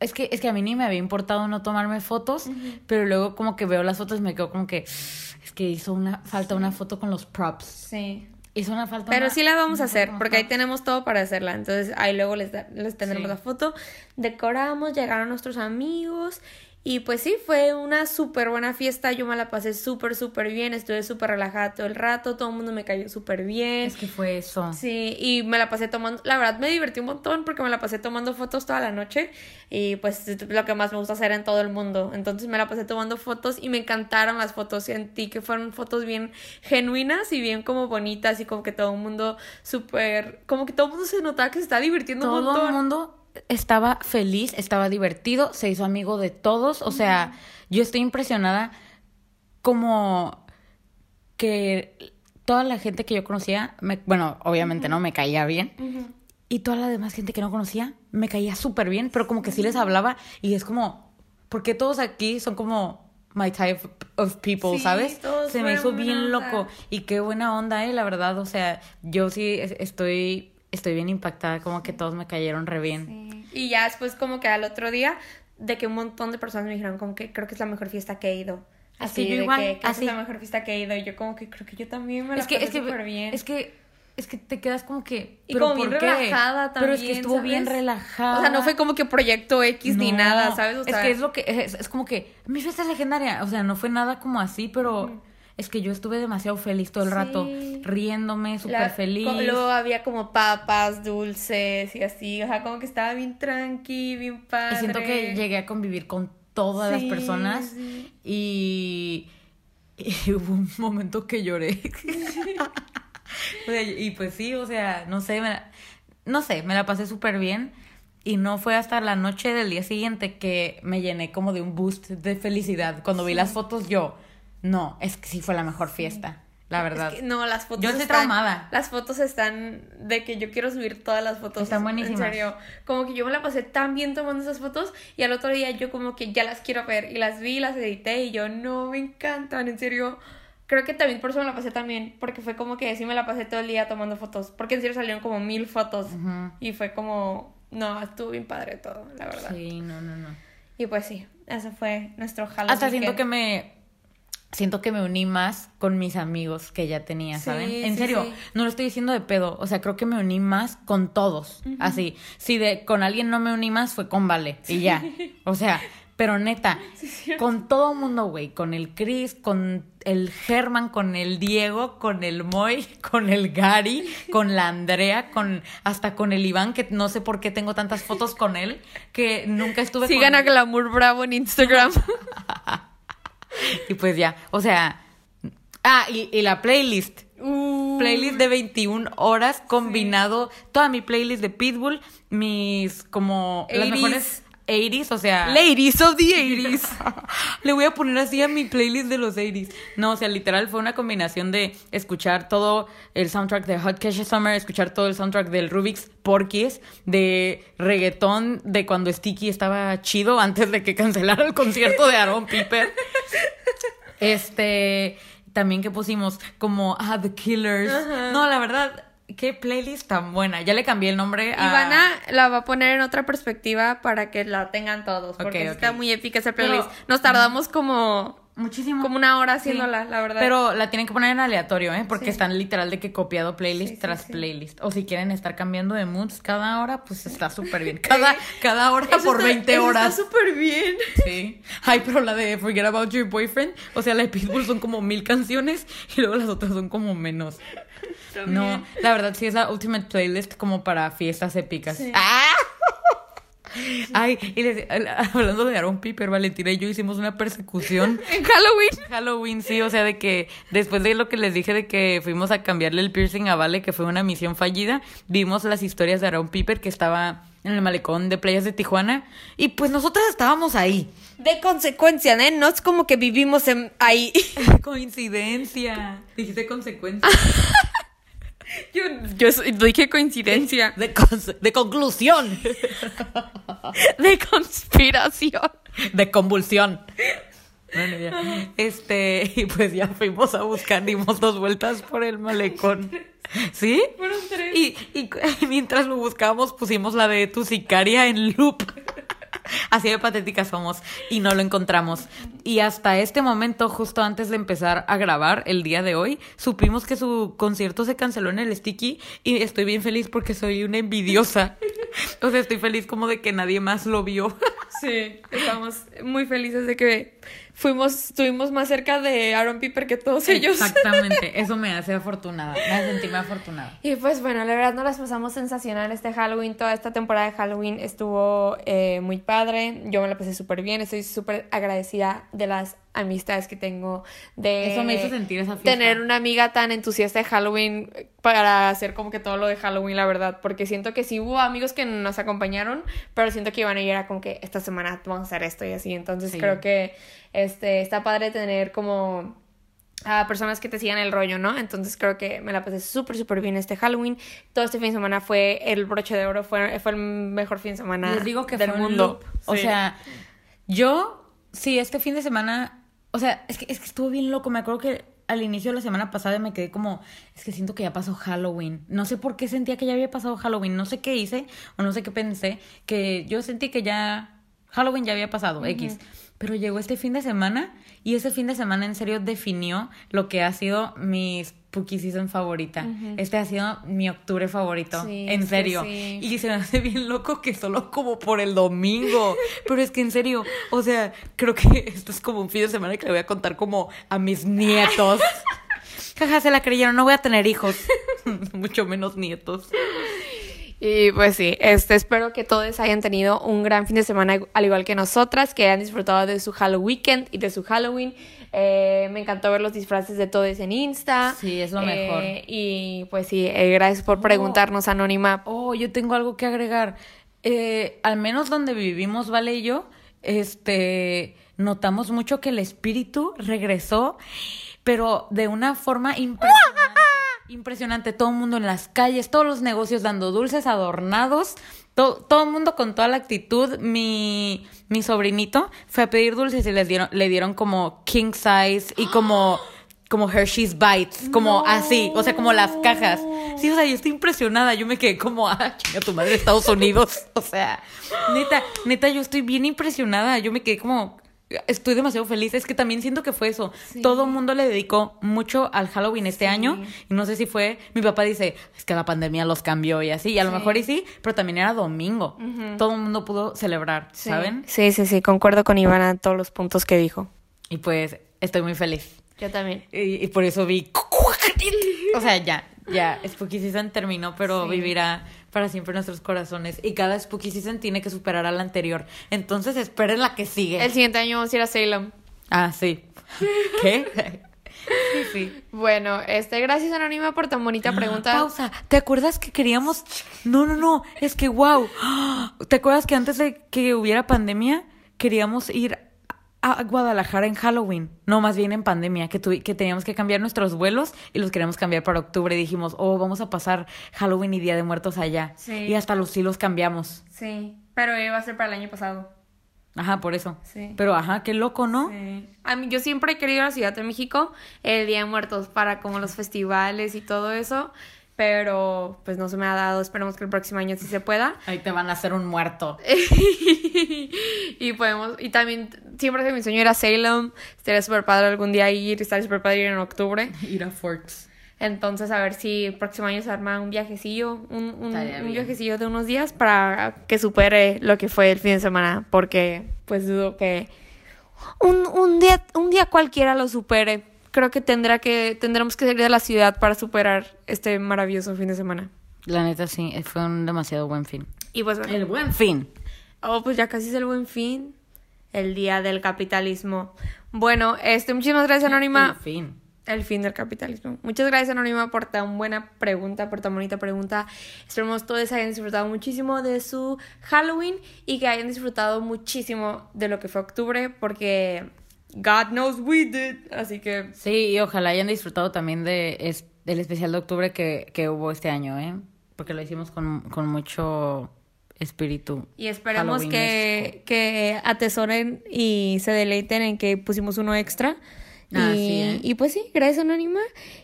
Speaker 1: Es que, es que a mí ni me había importado no tomarme fotos, pero luego como que veo las fotos y me quedo como que. Es que hizo una. Falta una foto con los props.
Speaker 2: Sí.
Speaker 1: Hizo una falta.
Speaker 2: Pero
Speaker 1: una-
Speaker 2: sí la vamos a hacer, porque ahí tenemos todo para hacerla. Entonces ahí luego les, da- les tendremos
Speaker 1: Sí.
Speaker 2: la foto. Decoramos, llegaron nuestros amigos. Y pues sí, fue una súper buena fiesta. Yo me la pasé súper, súper bien. Estuve súper relajada todo el rato. Todo el mundo me cayó súper bien.
Speaker 1: Es que fue eso.
Speaker 2: Sí, y me la pasé tomando, la verdad me divertí un montón porque me la pasé tomando fotos toda la noche y pues es lo que más me gusta hacer en todo el mundo. Entonces me la pasé tomando fotos y me encantaron las fotos, sentí que fueron fotos bien genuinas y bien como bonitas y como que todo el mundo súper, como que todo el mundo se notaba que se estaba divirtiendo un
Speaker 1: Todo
Speaker 2: montón.
Speaker 1: el mundo estaba feliz, estaba divertido, se hizo amigo de todos. O sea, yo estoy impresionada como que toda la gente que yo conocía, me- bueno, obviamente no me caía bien. Y toda la demás gente que no conocía me caía súper bien, pero como que sí les hablaba y es como, porque todos aquí son como my type of people,
Speaker 2: Sí,
Speaker 1: ¿sabes? Se me hizo bien
Speaker 2: onda.
Speaker 1: loco y qué buena onda, eh, la verdad, o sea, yo sí es- estoy estoy bien impactada, como que todos me cayeron re bien.
Speaker 2: Sí. Y ya después como que al otro día, de que un montón de personas me dijeron como que creo que es la mejor fiesta que he ido. Así
Speaker 1: que yo
Speaker 2: de
Speaker 1: igual,
Speaker 2: que creo
Speaker 1: así.
Speaker 2: que es la mejor fiesta que he ido. Y yo como que creo que yo también me la
Speaker 1: Es que, es que,
Speaker 2: súper bien.
Speaker 1: es que, es que te quedas como que.
Speaker 2: Y
Speaker 1: ¿pero
Speaker 2: como bien relajada
Speaker 1: Pero es que
Speaker 2: también,
Speaker 1: estuvo bien
Speaker 2: ¿sabes?
Speaker 1: relajada.
Speaker 2: O sea, no fue como que proyecto X ni
Speaker 1: No,
Speaker 2: nada, ¿sabes? O sea,
Speaker 1: es que es lo que es, es como que mi fiesta es legendaria, o sea, no fue nada como así, pero es que yo estuve demasiado feliz todo el
Speaker 2: Sí.
Speaker 1: rato, riéndome, súper feliz.
Speaker 2: Luego había como papas, dulces y así. O sea, como que estaba bien tranqui, bien padre.
Speaker 1: Y siento que llegué a convivir con todas las personas
Speaker 2: sí.
Speaker 1: y, y <laughs> hubo un momento que lloré. O <laughs> sea, y pues sí, o sea, no sé, me la, no sé, me la pasé súper bien y no fue hasta la noche del día siguiente que me llené como de un boost de felicidad. Cuando vi las fotos yo, no, es que sí fue la mejor fiesta, la verdad.
Speaker 2: Es que no, las fotos.
Speaker 1: Yo estoy
Speaker 2: están-
Speaker 1: traumada.
Speaker 2: Las fotos están de que yo quiero subir todas las fotos.
Speaker 1: Están buenísimas.
Speaker 2: En serio. Como que yo me la pasé tan bien tomando esas fotos y al otro día yo como que ya las quiero ver y las vi, las edité y yo no me encantan, en serio. Creo que también por eso me la pasé también, porque fue como que sí me la pasé todo el día tomando fotos, porque en serio salieron como mil fotos y fue como, no, estuvo bien padre todo, la verdad.
Speaker 1: Sí, no, no, no.
Speaker 2: Y pues sí, ese fue nuestro Halloween.
Speaker 1: Hasta siento que me siento que me uní más con mis amigos que ya tenía,
Speaker 2: Sí,
Speaker 1: ¿saben? en
Speaker 2: sí,
Speaker 1: serio,
Speaker 2: sí.
Speaker 1: no lo estoy diciendo de pedo, o sea, creo que me uní más con todos, así. Si de con alguien no me uní más fue con Vale y ya. O sea, pero neta, <laughs> con todo mundo, güey, con el Chris, con el Germán, con el Diego, con el Moy, <laughs> con el Gary, <laughs> con la Andrea, con hasta con el Iván que no sé por qué tengo tantas fotos con él que nunca estuve
Speaker 2: Sigan
Speaker 1: con
Speaker 2: a Glamour Bravo en Instagram. <laughs>
Speaker 1: Y pues ya, o sea. Ah, y, y la playlist.
Speaker 2: Uh,
Speaker 1: Playlist de 21 horas combinado. Toda mi playlist de Pitbull, mis como las
Speaker 2: 80s.
Speaker 1: mejores 80s, o sea.
Speaker 2: Ladies of the 80s. <laughs>
Speaker 1: Le voy a poner así a mi playlist de los 80s. No, o sea, literal fue una combinación de escuchar todo el soundtrack de Hot Cash Summer, escuchar todo el soundtrack del Rubik's Porkies, de reggaetón, de cuando Sticky estaba chido antes de que cancelara el concierto de Aaron Piper. <laughs> Este, también que pusimos como, ah, The Killers. No, la verdad, qué playlist tan buena. Ya le cambié el nombre a...
Speaker 2: Ivana la va a poner en otra perspectiva para que la tengan todos. Porque
Speaker 1: Ok,
Speaker 2: sí
Speaker 1: ok.
Speaker 2: está muy épica esa
Speaker 1: Pero-
Speaker 2: playlist. Nos tardamos como,
Speaker 1: Muchísimo.
Speaker 2: como una hora
Speaker 1: Sí.
Speaker 2: haciéndola, la verdad.
Speaker 1: Pero la tienen que poner en aleatorio, ¿eh? Porque
Speaker 2: Sí.
Speaker 1: están literal de que copiado playlist
Speaker 2: Sí, sí,
Speaker 1: tras
Speaker 2: sí.
Speaker 1: playlist. O si quieren estar cambiando de moods cada hora, pues está súper bien. Cada, <laughs> cada hora
Speaker 2: Eso
Speaker 1: por
Speaker 2: está-
Speaker 1: 20
Speaker 2: eso
Speaker 1: horas.
Speaker 2: Está súper bien.
Speaker 1: Sí. Ay, pero la de Forget About Your Boyfriend, o sea, la de Pitbull son como mil canciones y luego las otras son como menos. No, la verdad sí es la ultimate playlist como para fiestas épicas.
Speaker 2: Sí.
Speaker 1: ¡Ah! <laughs> Ay, y les- <laughs> hablando de Aaron Piper, Valentina y yo hicimos una persecución <laughs>
Speaker 2: En Halloween.
Speaker 1: Halloween, sí, o sea, de que después de lo que les dije de que fuimos a cambiarle el piercing a Vale, que fue una misión fallida, vimos las historias de Aaron Piper que estaba en el malecón de playas de Tijuana y pues nosotras estábamos ahí.
Speaker 2: De consecuencia, ¿eh? No es como que vivimos en ahí.
Speaker 1: Coincidencia. Dijiste consecuencia. <laughs>
Speaker 2: Yo, yo soy- dije coincidencia.
Speaker 1: De, de conclusión. <laughs>
Speaker 2: De conspiración.
Speaker 1: De convulsión. Bueno, ya. Este, y pues ya fuimos a buscar, dimos dos vueltas por el malecón. ¿Sí?
Speaker 2: Fueron tres.
Speaker 1: Y, y, y <laughs> mientras lo buscábamos, pusimos la de tu sicaria en loop. <laughs> Así de patéticas somos. Y no lo encontramos. Y hasta este momento, justo antes de empezar a grabar el día de hoy, supimos que su concierto se canceló en el Sticky. Y estoy bien feliz porque soy una envidiosa. <laughs> O sea, estoy feliz como de que nadie más lo vio.
Speaker 2: Sí, estamos muy felices de que fuimos, estuvimos más cerca de Aaron Piper que todos ellos.
Speaker 1: Exactamente. <laughs> Eso me hace afortunada. Me hace sentirme afortunada.
Speaker 2: Y pues bueno, la verdad nos las pasamos sensacional este Halloween, toda esta temporada de Halloween estuvo eh, muy padre, yo me la pasé súper bien, estoy súper agradecida de las amistades que tengo, de
Speaker 1: Eso me hizo sentir esa fiesta.
Speaker 2: tener una amiga tan entusiasta de Halloween para hacer como que todo lo de Halloween, la verdad, porque siento que sí hubo amigos que nos acompañaron, pero siento que iban a ir a como que esta semana vamos a hacer esto y así, entonces
Speaker 1: Sí.
Speaker 2: creo que este está padre tener como a personas que te sigan el rollo, ¿no? Entonces creo que me la pasé súper, súper bien este Halloween. Todo este fin de semana fue el broche de oro, fue, fue el mejor fin de semana
Speaker 1: Les digo que
Speaker 2: del
Speaker 1: fue un
Speaker 2: mundo.
Speaker 1: loop. O
Speaker 2: Sí.
Speaker 1: sea, yo, sí, este fin de semana, o sea, es que, es que estuvo bien loco. Me acuerdo que al inicio de la semana pasada me quedé como, es que siento que ya pasó Halloween. No sé por qué sentía que ya había pasado Halloween. No sé qué hice o no sé qué pensé. Que yo sentí que ya Halloween ya había pasado, X. Pero llegó este fin de semana y ese fin de semana en serio definió lo que ha sido mi Spooky Season favorita. Este ha sido mi octubre favorito,
Speaker 2: Sí,
Speaker 1: en
Speaker 2: sí,
Speaker 1: serio.
Speaker 2: sí.
Speaker 1: Y se me hace bien loco que solo como por el domingo. <laughs> Pero es que en serio, o sea, creo que <laughs> esto es como un fin de semana que le voy a contar como a mis nietos. <laughs> Jaja, se la creyeron, no voy a tener hijos. Mucho menos nietos.
Speaker 2: Y pues sí, este, espero que todos hayan tenido un gran fin de semana al igual que nosotras, que hayan disfrutado de su Halloween weekend y de su Halloween. Eh, me encantó ver los disfraces de todos en Insta.
Speaker 1: Sí, es lo
Speaker 2: Eh,
Speaker 1: mejor.
Speaker 2: Y pues sí, eh, gracias por preguntarnos, Anónima.
Speaker 1: Oh, yo tengo algo que agregar. Eh, al menos donde vivimos, Vale y yo, este, notamos mucho que el espíritu regresó, pero de una forma impresionante. Impresionante, todo el mundo en las calles, todos los negocios dando dulces adornados, to- todo el mundo con toda la actitud. Mi, mi sobrinito fue a pedir dulces y les dieron, le dieron como king size y como, como Hershey's Bites, como así, o sea, como las cajas. Sí, o sea, yo estoy impresionada. Yo me quedé como, ah, chinga tu madre, Estados Unidos. <laughs> O sea, neta, neta, yo estoy bien impresionada. Yo me quedé como, estoy demasiado feliz. Es que también siento que fue eso. Todo el mundo le dedicó mucho al Halloween este año. Y no sé si fue, mi papá dice, es que la pandemia los cambió y así. Y a lo
Speaker 2: Sí.
Speaker 1: mejor y sí, pero también era domingo. Todo el mundo pudo celebrar,
Speaker 2: Sí.
Speaker 1: ¿saben?
Speaker 2: Sí, sí, sí, concuerdo con Ivana en todos los puntos que dijo.
Speaker 1: Y pues estoy muy feliz.
Speaker 2: Yo también.
Speaker 1: Y, y por eso vi. <laughs> O sea, ya, ya. Spooky Season terminó, pero
Speaker 2: Sí.
Speaker 1: vivirá para siempre en nuestros corazones. Y cada Spooky Season tiene que superar a la anterior. Entonces esperen la que sigue.
Speaker 2: El siguiente año vamos a ir a Salem.
Speaker 1: Ah, sí. <laughs> ¿Qué? sí, sí.
Speaker 2: Bueno, este, gracias Anónima por tan bonita pregunta.
Speaker 1: Pausa. ¿Te acuerdas que queríamos.? No, no, no. Es que, wow. <gasps> ¿Te acuerdas que antes de que hubiera pandemia queríamos ir a Guadalajara en Halloween? No, más bien en pandemia, que, tuvi- que teníamos que cambiar nuestros vuelos y los queríamos cambiar para octubre. Dijimos, oh, vamos a pasar Halloween y Día de Muertos allá.
Speaker 2: Sí.
Speaker 1: Y hasta los sí los cambiamos.
Speaker 2: Sí, pero iba a ser para el año pasado.
Speaker 1: Ajá, por eso.
Speaker 2: Sí.
Speaker 1: Pero, ajá, qué loco, ¿no?
Speaker 2: Sí. A mí, yo siempre he querido ir a la Ciudad de México el Día de Muertos para como los festivales y todo eso, pero pues no se me ha dado. Esperemos que el próximo año sí se pueda. <laughs>
Speaker 1: Ahí te van a hacer un muerto.
Speaker 2: y podemos, y también siempre que mi sueño era Salem, estaría súper padre algún día ir, estaría súper padre ir en octubre. <laughs>
Speaker 1: Ir a Forks.
Speaker 2: Entonces, a ver si el próximo año se arma un viajecillo, un, un, viajecillo de unos días para que supere lo que fue el fin de semana, porque pues dudo que un, un día, un día cualquiera lo supere. Creo que tendrá que, tendremos que salir de la ciudad para superar este maravilloso fin de semana.
Speaker 1: La neta, sí, fue un demasiado buen fin.
Speaker 2: Y pues bueno,
Speaker 1: El buen fin.
Speaker 2: oh, pues ya casi es el buen fin, el día del capitalismo. Bueno, este, muchísimas gracias, Anónima.
Speaker 1: El fin.
Speaker 2: El fin del capitalismo. Muchas gracias, Anónima, por tan buena pregunta, por tan bonita pregunta. Esperemos todos hayan disfrutado muchísimo de su Halloween y que hayan disfrutado muchísimo de lo que fue octubre, porque God knows we did. Así que
Speaker 1: Sí, y ojalá hayan disfrutado también de es- del especial de octubre que, que hubo este año, ¿eh? Porque lo hicimos con, con mucho espíritu.
Speaker 2: Y esperemos que, que atesoren y se deleiten en que pusimos uno extra.
Speaker 1: Ah,
Speaker 2: y,
Speaker 1: sí, ¿eh?
Speaker 2: y pues sí, gracias Anónima.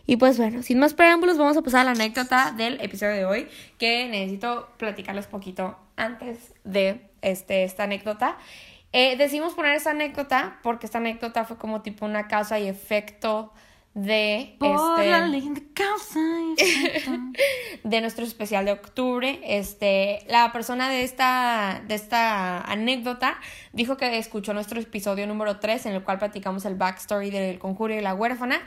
Speaker 2: Y pues bueno, sin más preámbulos, vamos a pasar a la anécdota del episodio de hoy, que necesito platicarles poquito antes de este, esta anécdota. Eh, decidimos poner esta anécdota porque esta anécdota fue como tipo una causa y efecto de
Speaker 1: Por
Speaker 2: este,
Speaker 1: la linda causa y efecto. <laughs>
Speaker 2: de nuestro especial de octubre. Este, la persona de esta, de esta anécdota dijo que escuchó nuestro episodio número 3 en el cual platicamos el backstory del conjuro y la huérfana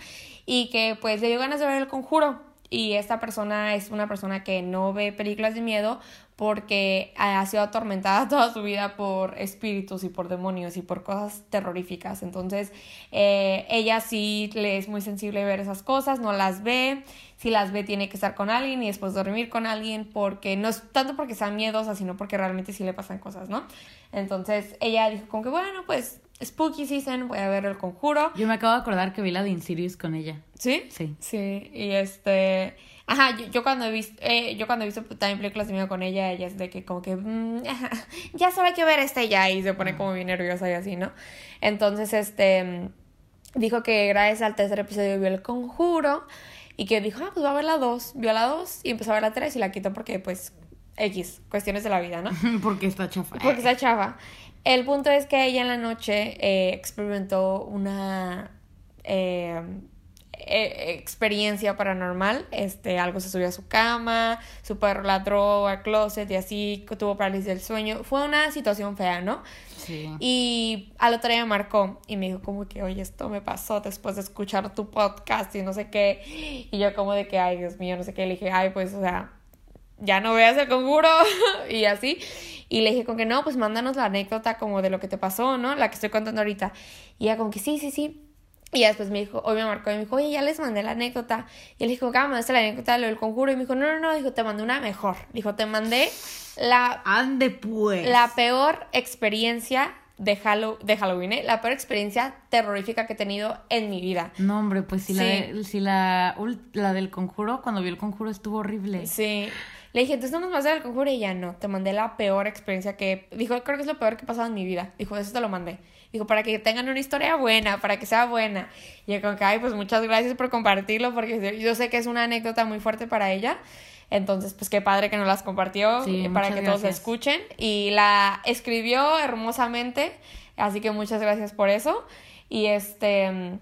Speaker 2: y que pues le dio ganas de ver el conjuro. Y esta persona es una persona que no ve películas de miedo porque ha sido atormentada <laughs> toda su vida por espíritus y por demonios y por cosas terroríficas. Entonces, eh, ella sí le es muy sensible ver esas cosas, no las ve. Si las ve, tiene que estar con alguien y después dormir con alguien porque no es tanto porque sean miedosas, sino porque realmente sí le pasan cosas, ¿no? Entonces, ella dijo como que, bueno, pues, spooky season, voy a ver el conjuro.
Speaker 1: Yo me acabo de acordar que vi la de Insidious con ella.
Speaker 2: ¿Sí?
Speaker 1: Sí.
Speaker 2: Sí, y este... Ajá, yo, yo cuando he visto, eh, yo cuando he visto también películas de miedo con ella, ella es de que como que, mm, <laughs> ya hay que ver este ya, y se pone como bien nerviosa y así, ¿no? Entonces, este, dijo que gracias al tercer episodio vio el conjuro y que dijo, ah, pues va a ver la 2. Vio la 2 y empezó a ver la 3 y la quitó porque, pues, X, cuestiones de la vida, ¿no? <laughs>
Speaker 1: Porque está chafa.
Speaker 2: Porque está chafa. El punto es que ella en la noche eh, experimentó una eh, eh, experiencia paranormal. Este, algo se subió a su cama, su perro ladró al closet y así tuvo parálisis del sueño. Fue una situación fea, ¿no?
Speaker 1: Sí.
Speaker 2: Y al otro día me marcó y me dijo como que, oye, esto me pasó después de escuchar tu podcast y no sé qué. Y yo como de que, ay, Dios mío, no sé qué. Le dije, ay, pues, o sea, ya no veas el conjuro <laughs> y así. Y le dije con que no, pues mándanos la anécdota como de lo que te pasó, ¿no? La que estoy contando ahorita. Y ella como que sí, sí, sí. Y después me dijo, hoy me marcó y me dijo, oye, ya les mandé la anécdota. Y le dijo, ¿cómo mandaste la anécdota de lo del conjuro? Y me dijo, no, no, no, dijo, te mandé una mejor. Dijo, te mandé la,
Speaker 1: Ande pues.
Speaker 2: la peor experiencia de, de Halloween, ¿eh? La peor experiencia terrorífica que he tenido en mi vida.
Speaker 1: No, hombre, pues si, La,
Speaker 2: Sí.
Speaker 1: de- si la, la del conjuro, cuando vio el conjuro estuvo horrible.
Speaker 2: Sí. Le dije, entonces no nos dar el conjuro y ella no, te mandé la peor experiencia que... Dijo, creo que es lo peor que ha pasado en mi vida. Dijo, eso te lo mandé. Dijo, para que tengan una historia buena, para que sea buena. Y yo como que, ay, pues muchas gracias por compartirlo, porque yo sé que es una anécdota muy fuerte para ella. Entonces, pues qué padre que nos las compartió
Speaker 1: Sí,
Speaker 2: eh, para que todos la escuchen. Y la escribió hermosamente, así que muchas gracias por eso. Y este...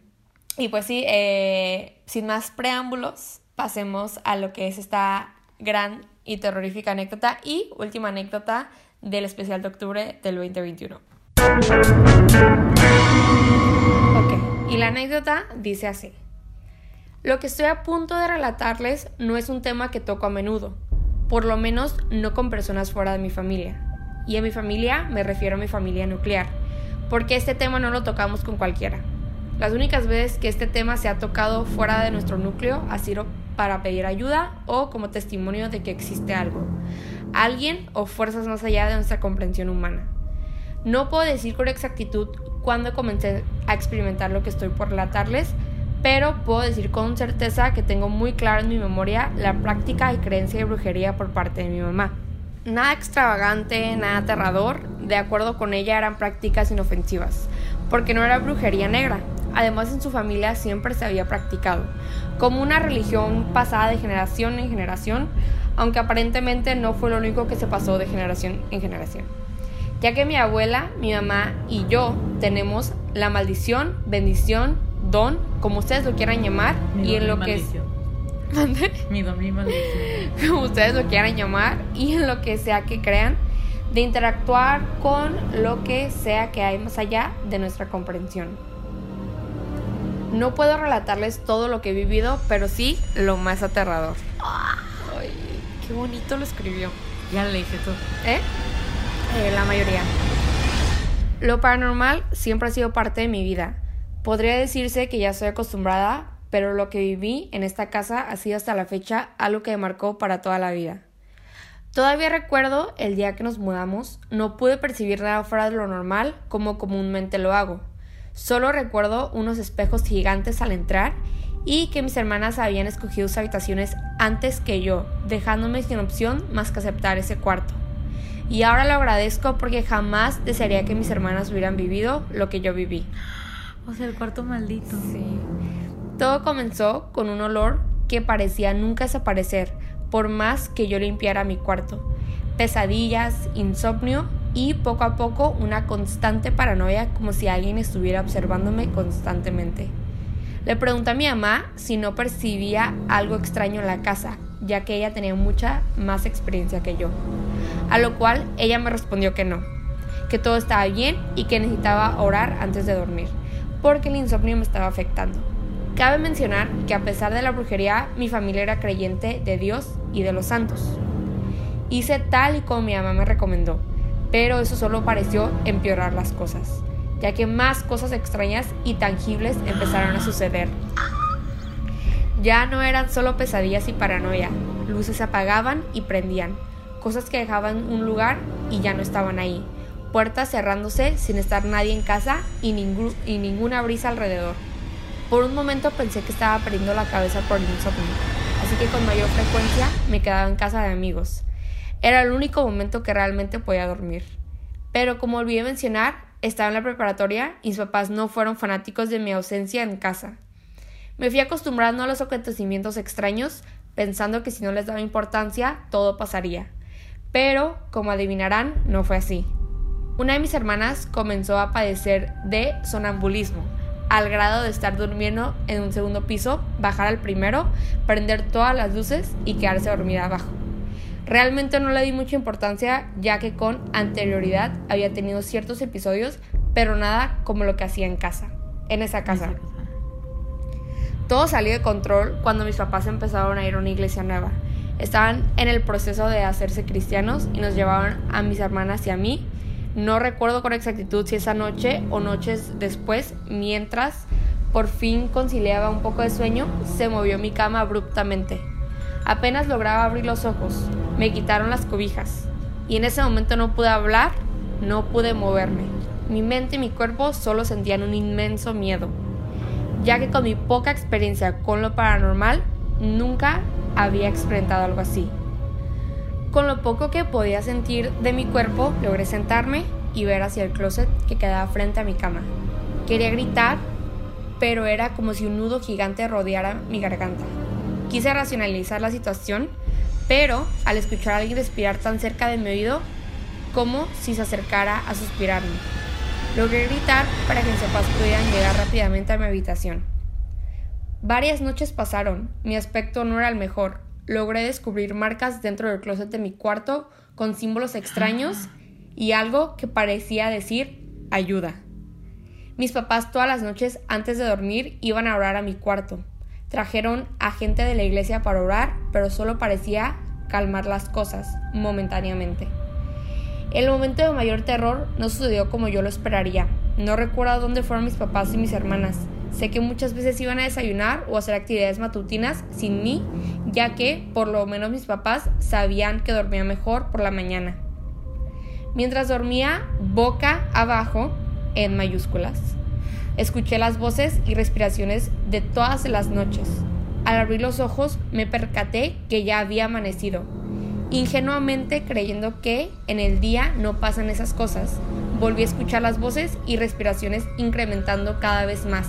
Speaker 2: Y pues sí, eh, sin más preámbulos, pasemos a lo que es esta gran y terrorífica anécdota y última anécdota del especial de octubre del 2021. Ok, y la anécdota dice así. Lo que estoy a punto de relatarles no es un tema que toco a menudo, por lo menos no con personas fuera de mi familia. Y a mi familia me refiero a mi familia nuclear, porque este tema no lo tocamos con cualquiera. Las únicas veces que este tema se ha tocado fuera de nuestro núcleo ha sido para pedir ayuda o como testimonio de que existe algo, alguien o fuerzas más allá de nuestra comprensión humana. No puedo decir con exactitud cuándo comencé a experimentar lo que estoy por relatarles, pero puedo decir con certeza que tengo muy claro en mi memoria la práctica y creencia de brujería por parte de mi mamá. Nada extravagante, nada aterrador, de acuerdo con ella eran prácticas inofensivas, porque no era brujería negra. Además en su familia siempre se había practicado, como una religión pasada de generación en generación, aunque aparentemente no fue lo único que se pasó de generación en generación ya que mi abuela, mi mamá y yo tenemos la maldición, bendición, don, como ustedes lo quieran llamar,
Speaker 1: Mi
Speaker 2: y en lo que es,
Speaker 1: maldición. <laughs> Mi don y maldición.
Speaker 2: como ustedes lo quieran llamar, y en lo que sea que crean, de interactuar con lo que sea que hay más allá de nuestra comprensión. No puedo relatarles todo lo que he vivido, pero sí lo más aterrador. Ay, qué bonito lo escribió.
Speaker 1: Ya le dije tú.
Speaker 2: ¿Eh? Eh, la mayoría. Lo paranormal siempre ha sido parte de mi vida. Podría decirse que ya estoy acostumbrada, pero lo que viví en esta casa ha sido hasta la fecha algo que me marcó para toda la vida. Todavía recuerdo el día que nos mudamos, no pude percibir nada fuera de lo normal como comúnmente lo hago. Solo recuerdo unos espejos gigantes al entrar y que mis hermanas habían escogido sus habitaciones antes que yo, dejándome sin opción más que aceptar ese cuarto. Y ahora lo agradezco porque jamás desearía que mis hermanas hubieran vivido lo que yo viví.
Speaker 1: O sea, el cuarto maldito.
Speaker 2: Sí. Todo comenzó con un olor que parecía nunca desaparecer, por más que yo limpiara mi cuarto. Pesadillas, insomnio y poco a poco una constante paranoia como si alguien estuviera observándome constantemente. Le pregunté a mi mamá si no percibía algo extraño en la casa, ya que ella tenía mucha más experiencia que yo. A lo cual ella me respondió que no, que todo estaba bien y que necesitaba orar antes de dormir, porque el insomnio me estaba afectando. Cabe mencionar que a pesar de la brujería, mi familia era creyente de Dios y de los santos. Hice tal y como mi mamá me recomendó, pero eso solo pareció empeorar las cosas, ya que más cosas extrañas y tangibles empezaron a suceder. Ya no eran solo pesadillas y paranoia, luces se apagaban y prendían, cosas que dejaban un lugar y ya no estaban ahí, puertas cerrándose sin estar nadie en casa y, y ninguna brisa alrededor. Por un momento pensé que estaba perdiendo la cabeza por el insomnio, así que con mayor frecuencia me quedaba en casa de amigos. Era el único momento que realmente podía dormir. Pero como olvidé mencionar, estaba en la preparatoria y mis papás no fueron fanáticos de mi ausencia en casa. Me fui acostumbrando a los acontecimientos extraños, pensando que si no les daba importancia, todo pasaría. Pero, como adivinarán, no fue así. Una de mis hermanas comenzó a padecer de sonambulismo, al grado de estar durmiendo en un segundo piso, bajar al primero, prender todas las luces y quedarse dormida abajo. Realmente no le di mucha importancia ya que con anterioridad había tenido ciertos episodios, pero nada como lo que hacía en casa, en esa casa. Todo salió de control cuando mis papás empezaron a ir a una iglesia nueva. Estaban en el proceso de hacerse cristianos y nos llevaban a mis hermanas y a mí. No recuerdo con exactitud si esa noche o noches después, mientras por fin conciliaba un poco de sueño, se movió mi cama abruptamente. Apenas lograba abrir los ojos, me quitaron las cobijas y en ese momento no pude hablar, no pude moverme. Mi mente y mi cuerpo solo sentían un inmenso miedo, ya que con mi poca experiencia con lo paranormal nunca había experimentado algo así. Con lo poco que podía sentir de mi cuerpo, logré sentarme y ver hacia el closet que quedaba frente a mi cama. Quería gritar, pero era como si un nudo gigante rodeara mi garganta. Quise racionalizar la situación, pero al escuchar a alguien respirar tan cerca de mi oído, como si se acercara a suspirarme. Logré gritar para que mis papás pudieran llegar rápidamente a mi habitación. Varias noches pasaron, mi aspecto no era el mejor. Logré descubrir marcas dentro del closet de mi cuarto con símbolos extraños y algo que parecía decir ayuda. Mis papás todas las noches antes de dormir iban a orar a mi cuarto. Trajeron a gente de la iglesia para orar, pero solo parecía calmar las cosas momentáneamente. El momento de mayor terror no sucedió como yo lo esperaría. No recuerdo dónde fueron mis papás y mis hermanas. Sé que muchas veces iban a desayunar o hacer actividades matutinas sin mí, ya que por lo menos mis papás sabían que dormía mejor por la mañana. Mientras dormía boca abajo, en mayúsculas, Escuché las voces y respiraciones de todas las noches. Al abrir los ojos me percaté que ya había amanecido. Ingenuamente creyendo que en el día no pasan esas cosas, volví a escuchar las voces y respiraciones incrementando cada vez más.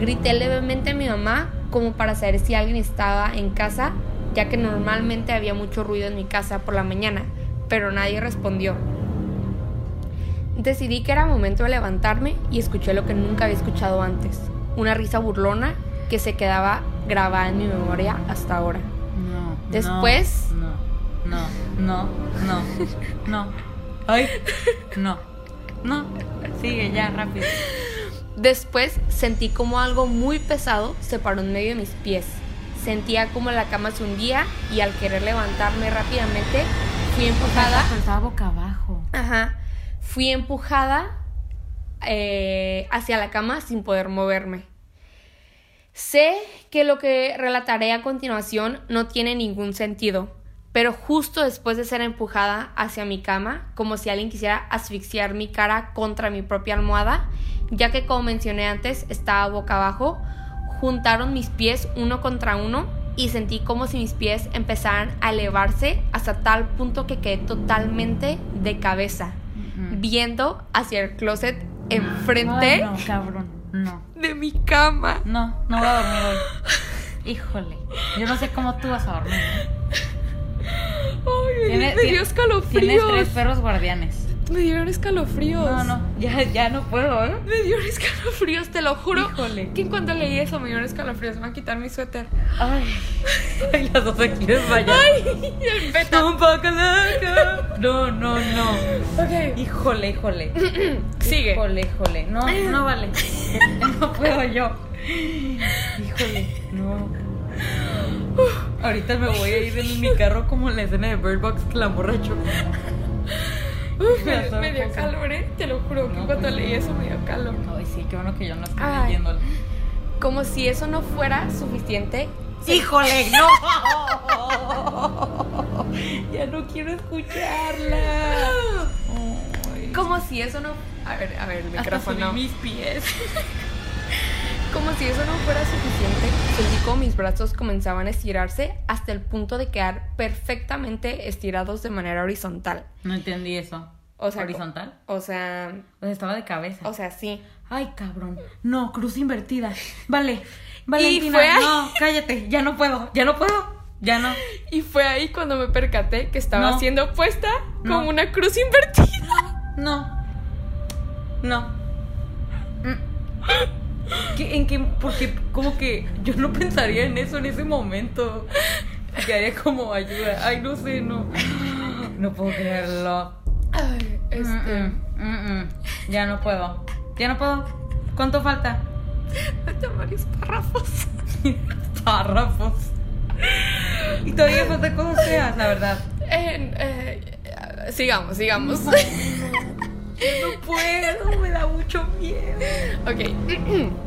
Speaker 2: Grité levemente a mi mamá como para saber si alguien estaba en casa, ya que normalmente había mucho ruido en mi casa por la mañana, pero nadie respondió. Decidí que era momento de levantarme y escuché lo que nunca había escuchado antes, una risa burlona que se quedaba grabada en mi memoria hasta ahora.
Speaker 1: No.
Speaker 2: Después...
Speaker 1: No, no, no, no, no. Ay, no, no. Sigue ya, rápido.
Speaker 2: Después sentí como algo muy pesado se paró en medio de mis pies. Sentía como la cama se hundía y al querer levantarme rápidamente fui empujada.
Speaker 1: Pero estaba boca abajo.
Speaker 2: Ajá fui empujada eh, hacia la cama sin poder moverme. Sé que lo que relataré a continuación no tiene ningún sentido, pero justo después de ser empujada hacia mi cama, como si alguien quisiera asfixiar mi cara contra mi propia almohada, ya que como mencioné antes estaba boca abajo, juntaron mis pies uno contra uno y sentí como si mis pies empezaran a elevarse hasta tal punto que quedé totalmente de cabeza viendo hacia el closet enfrente
Speaker 1: no, cabrón, no.
Speaker 2: de mi cama.
Speaker 1: No, no voy a dormir hoy. Híjole, yo no sé cómo tú vas a dormir.
Speaker 2: Ay, me, dio escalofríos.
Speaker 1: Tienes tres perros guardianes.
Speaker 2: Me dieron escalofríos.
Speaker 1: No, no, ya, ya no puedo, ¿eh?
Speaker 2: Me dieron escalofríos, te lo juro.
Speaker 1: Híjole.
Speaker 2: Que en cuanto leí eso me dieron escalofríos. Me va a quitar mi suéter.
Speaker 1: Ay. Ay, las dos aquí desmayadas.
Speaker 2: Ay, el beta.
Speaker 1: Un poco loco. No, no, no.
Speaker 2: Ok.
Speaker 1: Híjole, híjole. <clears throat>
Speaker 2: Sigue.
Speaker 1: Híjole, híjole. No, no vale. <laughs> No puedo yo. Híjole, no. Ahorita me voy a ir en mi carro como en la escena de Bird Box que la borracho.
Speaker 2: Uf, me, me, dio calor, ¿eh? Te lo juro, que cuando
Speaker 1: pues,
Speaker 2: leí eso me dio calor.
Speaker 1: Ay, sí, qué bueno que yo no estoy
Speaker 2: Ay.
Speaker 1: leyéndolo.
Speaker 2: Como si eso no fuera suficiente.
Speaker 1: ¡Híjole, no! <laughs> ya no quiero escucharla. Ay.
Speaker 2: Como si eso no. A ver, a ver, el
Speaker 1: Hasta
Speaker 2: micrófono.
Speaker 1: subí mis pies. <laughs>
Speaker 2: Como si eso no fuera suficiente, sentí como mis brazos comenzaban a estirarse hasta el punto de quedar perfectamente estirados de manera horizontal.
Speaker 1: No entendí eso.
Speaker 2: O sea,
Speaker 1: ¿Horizontal?
Speaker 2: O sea,
Speaker 1: O sea, estaba de cabeza.
Speaker 2: o sea, sí.
Speaker 1: Ay, cabrón. No, cruz invertida. Vale. Valentina,
Speaker 2: fue ahí-
Speaker 1: no, cállate. Ya no puedo. Ya no puedo. Ya no.
Speaker 2: Y fue ahí cuando me percaté que estaba
Speaker 1: No.
Speaker 2: siendo puesta
Speaker 1: No.
Speaker 2: como una cruz invertida.
Speaker 1: No. No. Mm. ¿Qué, ¿En qué? Porque como que yo no pensaría en eso en ese momento. Quedaría como ayuda. Ay, no sé, no. No puedo creerlo.
Speaker 2: Ay, este.
Speaker 1: Mm, mm, mm. Ya no puedo. Ya no puedo. ¿Cuánto falta?
Speaker 2: Faltan varios párrafos. <laughs>
Speaker 1: Párrafos. Y todavía falta cosas feas, la verdad.
Speaker 2: Eh, eh, sigamos, sigamos.
Speaker 1: No <laughs> puedo, me da mucho miedo.
Speaker 2: Ok. <clears throat>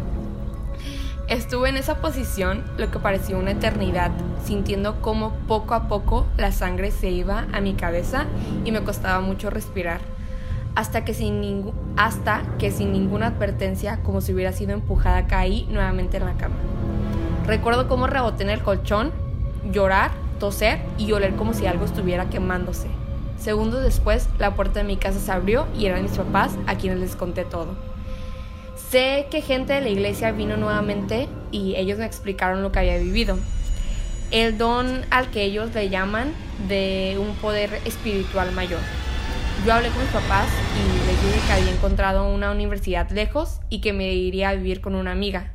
Speaker 2: Estuve en esa posición lo que parecía una eternidad, sintiendo cómo poco a poco la sangre se iba a mi cabeza y me costaba mucho respirar. Hasta que sin, hasta que sin ninguna advertencia, como si hubiera sido empujada, caí nuevamente en la cama. Recuerdo cómo reboté en el colchón, llorar, toser y oler como si algo estuviera quemándose. Segundos después, la puerta de mi casa se abrió y eran mis papás a quienes les conté todo. Sé que gente de la iglesia vino nuevamente y ellos me explicaron lo que había vivido. El don al que ellos le llaman de un poder espiritual mayor. Yo hablé con mis papás y les dije que había encontrado una universidad lejos y que me iría a vivir con una amiga.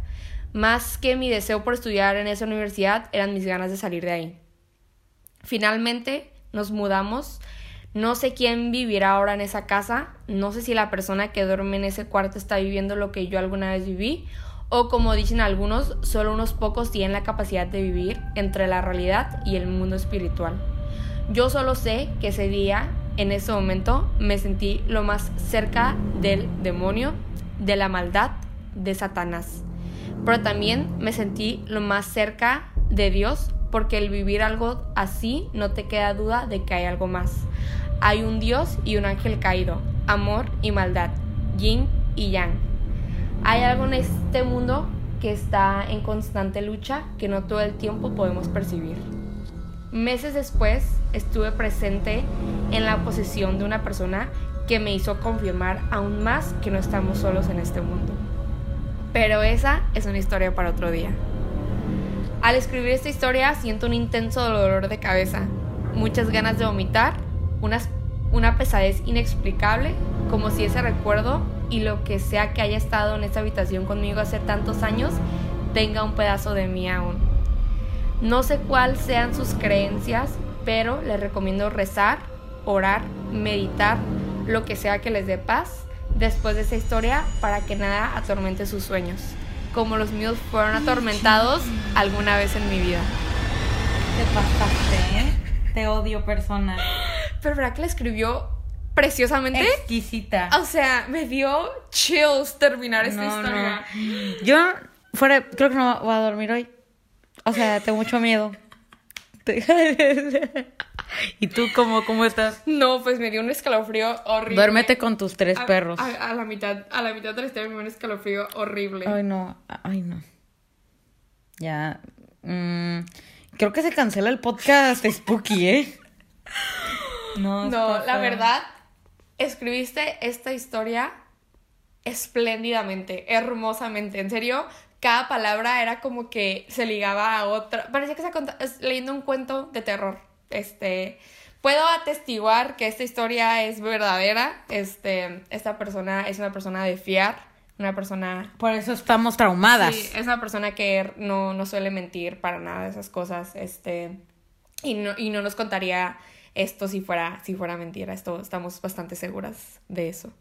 Speaker 2: Más que mi deseo por estudiar en esa universidad eran mis ganas de salir de ahí. Finalmente nos mudamos. No sé quién vivirá ahora en esa casa. No sé si la persona que duerme en ese cuarto está viviendo lo que yo alguna vez viví. O como dicen algunos, solo unos pocos tienen la capacidad de vivir entre la realidad y el mundo espiritual. Yo solo sé que ese día, en ese momento, me sentí lo más cerca del demonio, de la maldad, de Satanás. Pero también me sentí lo más cerca de Dios porque el vivir algo así no te queda duda de que hay algo más. Hay un Dios y un ángel caído, amor y maldad, yin y yang. Hay algo en este mundo que está en constante lucha que no todo el tiempo podemos percibir. Meses después estuve presente en la posesión de una persona que me hizo confirmar aún más que no estamos solos en este mundo. Pero esa es una historia para otro día. Al escribir esta historia siento un intenso dolor de cabeza, muchas ganas de vomitar, unas- una pesadez inexplicable, como si ese recuerdo y lo que sea que haya estado en esta habitación conmigo hace tantos años tenga un pedazo de mí aún. No sé cuáles sean sus creencias, pero les recomiendo rezar, orar, meditar, lo que sea que les dé paz después de esa historia para que nada atormente sus sueños, como los míos fueron atormentados alguna vez en mi vida.
Speaker 1: Te pasaste, ¿eh? Te odio, persona.
Speaker 2: Pero ¿verdad que la escribió preciosamente?
Speaker 1: Exquisita.
Speaker 2: O sea, me dio chills terminar esta
Speaker 1: No,
Speaker 2: historia.
Speaker 1: no. Yo fuera, creo que no voy a dormir hoy. O sea, tengo mucho miedo. <laughs> ¿Y tú cómo, cómo estás?
Speaker 2: No, pues me dio un escalofrío horrible.
Speaker 1: Duérmete con tus tres
Speaker 2: A-
Speaker 1: perros.
Speaker 2: A, a la mitad, a la mitad de la historia me dio un escalofrío horrible.
Speaker 1: Ay, no. Ay, no. Ya. mm, creo que se cancela el podcast Spooky, ¿eh? No,
Speaker 2: No, la verdad, escribiste esta historia espléndidamente, hermosamente. En serio, cada palabra era como que se ligaba a otra. Parecía que se leyendo un cuento de terror. Este, puedo atestiguar que esta historia es verdadera. Este, esta persona es una persona de fiar, una persona
Speaker 1: Por eso estamos traumadas.
Speaker 2: Sí, es una persona que no, no suele mentir para nada de esas cosas. Este, y no, y no nos contaría esto si fuera, si fuera mentira. Esto, estamos bastante seguras de eso.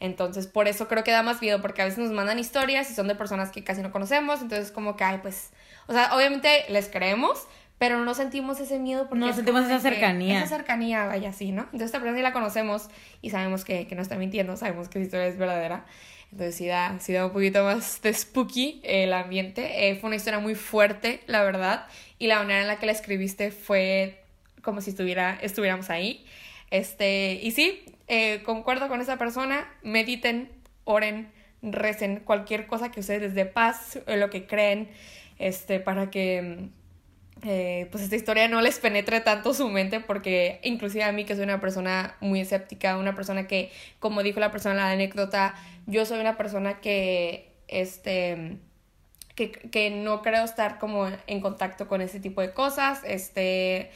Speaker 2: Entonces, por eso creo que da más miedo, porque a veces nos mandan historias y son de personas que casi no conocemos. Entonces, como que, ay, pues, o sea, obviamente les creemos, pero no sentimos ese miedo porque
Speaker 1: No sentimos esa cercanía.
Speaker 2: Esa cercanía, vaya, sí, ¿no? Entonces, esta persona sí la conocemos y sabemos que, que no está mintiendo, sabemos que la historia es verdadera. Entonces sí da, sí da un poquito más de spooky el ambiente. Eh, fue una historia muy fuerte, la verdad. Y la manera en la que la escribiste fue como si estuviera, estuviéramos ahí. Este, y sí, eh, concuerdo con esa persona. Mediten, oren, recen, cualquier cosa que ustedes les dé paz, eh, lo que creen, este, para que eh, pues esta historia no les penetre tanto su mente porque inclusive a mí que soy una persona muy escéptica, una persona que, como dijo la persona en la anécdota, yo soy una persona que, este, que, que no creo estar como en contacto con ese tipo de cosas, este,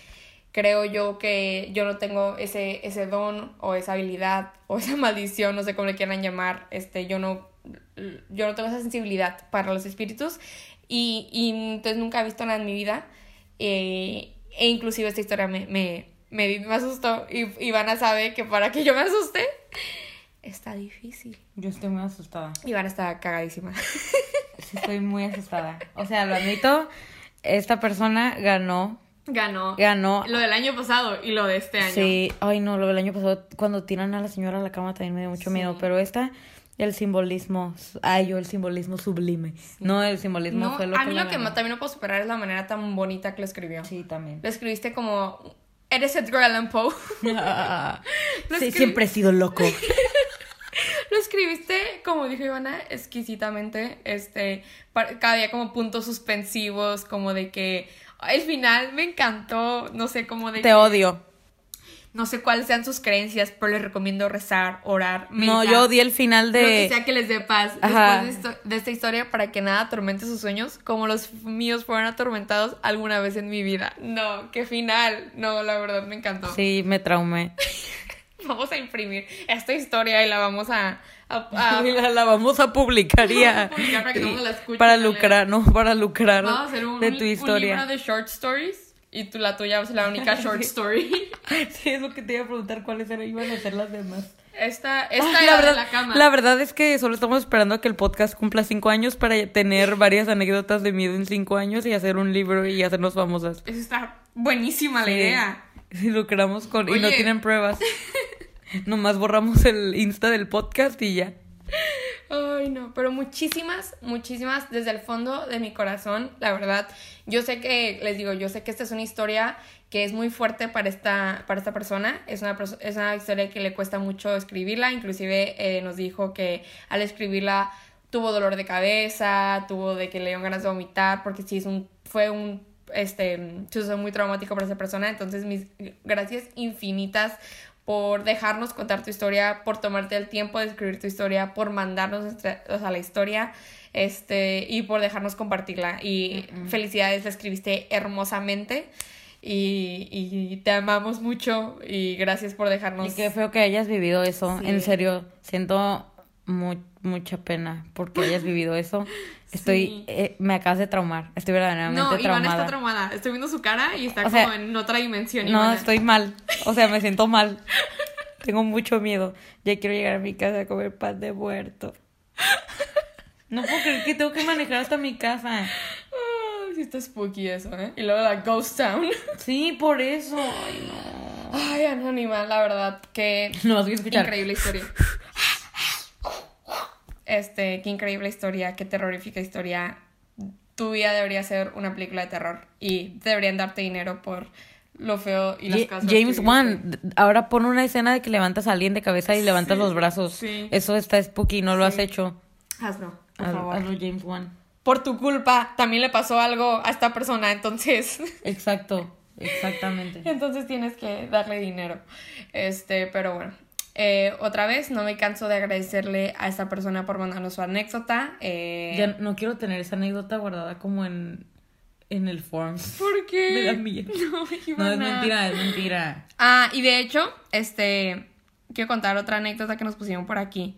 Speaker 2: creo yo que yo no tengo ese, ese don o esa habilidad o esa <laughs> maldición, no sé cómo le quieran llamar, este, yo no, yo no tengo esa sensibilidad para los espíritus y, y entonces nunca he visto nada en mi vida eh, e inclusive esta historia me, me, me, me asustó y Ivana sabe que para que yo me asuste está difícil.
Speaker 1: Yo estoy muy asustada.
Speaker 2: Ivana está cagadísima.
Speaker 1: Sí, estoy muy asustada. O sea, lo admito, esta persona ganó
Speaker 2: Ganó.
Speaker 1: Ganó.
Speaker 2: Lo del año pasado y lo de este año.
Speaker 1: Sí, ay no, lo del año pasado, cuando tiran a la señora a la cama también me dio mucho miedo, pero esta, el simbolismo, ay yo el simbolismo sublime, no el simbolismo
Speaker 2: No,
Speaker 1: fue lo
Speaker 2: a
Speaker 1: que
Speaker 2: mí lo que
Speaker 1: ganó.
Speaker 2: también no puedo superar es la manera tan bonita que lo escribió.
Speaker 1: Sí, también.
Speaker 2: Lo escribiste como... Eres Edgar Allan Poe. <laughs> <laughs>
Speaker 1: Sí, siempre he sido loco. <laughs>
Speaker 2: Lo escribiste, como dijo Ivana, exquisitamente. Este, cada día como puntos suspensivos, como de que el final me encantó, no sé, como de
Speaker 1: Te
Speaker 2: que-
Speaker 1: odio.
Speaker 2: No sé cuáles sean sus creencias, pero les recomiendo rezar, orar,
Speaker 1: No, yo odié el final
Speaker 2: lo que
Speaker 1: de...
Speaker 2: sea que les dé paz
Speaker 1: Ajá.
Speaker 2: después de, esto- de esta historia para que nada atormente sus sueños como los míos fueron atormentados alguna vez en mi vida. No, qué final. No, la verdad me encantó.
Speaker 1: Sí, me traumé. <laughs>
Speaker 2: Vamos a imprimir esta historia y la vamos a, a- a-
Speaker 1: Y <laughs> la, la vamos a publicar ya.
Speaker 2: Para que la
Speaker 1: Para lucrar, no, para lucrar
Speaker 2: Vamos a hacer un,
Speaker 1: de
Speaker 2: un-
Speaker 1: tu
Speaker 2: un
Speaker 1: historia.
Speaker 2: libro de short stories y tú, la tuya ser la única short <laughs> story.
Speaker 1: Sí, es lo que te iba a preguntar cuáles eran, iban a ser las demás.
Speaker 2: Esta, esta
Speaker 1: Ah,
Speaker 2: era
Speaker 1: la, verdad,
Speaker 2: de la cama.
Speaker 1: la verdad es que solo estamos esperando a que el podcast cumpla cinco años para tener <laughs> varias anécdotas de miedo en cinco años y hacer un libro y hacernos famosas.
Speaker 2: Eso está buenísima la idea.
Speaker 1: Si lucramos con... Y no tienen pruebas. <laughs> Nomás borramos el Insta del podcast y ya.
Speaker 2: Ay, no, pero muchísimas, muchísimas desde el fondo de mi corazón, la verdad. Yo sé que, les digo, yo sé que esta es una historia que es muy fuerte para esta, para esta persona. Es una, es una historia que le cuesta mucho escribirla. Inclusive eh, nos dijo que al escribirla tuvo dolor de cabeza, tuvo de que le dieron ganas de vomitar, porque sí, es un, fue un este, suceso muy traumático para esa persona. Entonces, mis gracias infinitas por dejarnos contar tu historia, por tomarte el tiempo de escribir tu historia, por mandarnos nuestra- o sea, la historia, este, y por dejarnos compartirla. Y felicidades, la escribiste hermosamente. Y, y te amamos mucho y gracias por dejarnos.
Speaker 1: Y qué feo que hayas vivido eso.
Speaker 2: Sí.
Speaker 1: En serio, siento mu- mucha pena porque hayas vivido eso. <laughs> Estoy,
Speaker 2: Sí.
Speaker 1: eh, me acabas de traumar. Estoy verdaderamente
Speaker 2: No, Ivana
Speaker 1: traumada.
Speaker 2: está traumada. Estoy viendo su cara y está
Speaker 1: O
Speaker 2: como
Speaker 1: sea,
Speaker 2: en otra dimensión.
Speaker 1: No,
Speaker 2: Ivana.
Speaker 1: estoy mal. O sea, me siento mal. <laughs> Tengo mucho miedo. Ya quiero llegar a mi casa a comer pan de muerto. No puedo creer que tengo que manejar hasta mi casa.
Speaker 2: Ay, sí está spooky eso, ¿eh? Y luego la Ghost Town. <laughs>
Speaker 1: Sí, por eso. Ay, no.
Speaker 2: Ay, Anónima, la verdad que
Speaker 1: No, vas a escuchar.
Speaker 2: increíble historia. Este, qué increíble historia, qué terrorífica historia. Tu vida debería ser una película de terror y deberían darte dinero por lo feo y las cosas.
Speaker 1: James Wan, ahora pon una escena de que levantas a alguien de cabeza y levantas los brazos.
Speaker 2: sí.
Speaker 1: Eso está spooky, no lo has hecho.
Speaker 2: Hazlo, por
Speaker 1: Haz-
Speaker 2: favor.
Speaker 1: Hazlo James Wan.
Speaker 2: Por tu culpa también le pasó algo a esta persona, entonces. <laughs>
Speaker 1: Exacto, exactamente.
Speaker 2: Entonces tienes que darle dinero. Este, pero bueno. Eh, otra vez, no me canso de agradecerle a esta persona por mandarnos su anécdota. Eh,
Speaker 1: Ya no quiero tener esa anécdota guardada como en, en el Forms.
Speaker 2: ¿Por qué?
Speaker 1: Me da miedo.
Speaker 2: No,
Speaker 1: No, es mentira, es mentira.
Speaker 2: Ah, y de hecho, este, quiero contar otra anécdota que nos pusieron por aquí.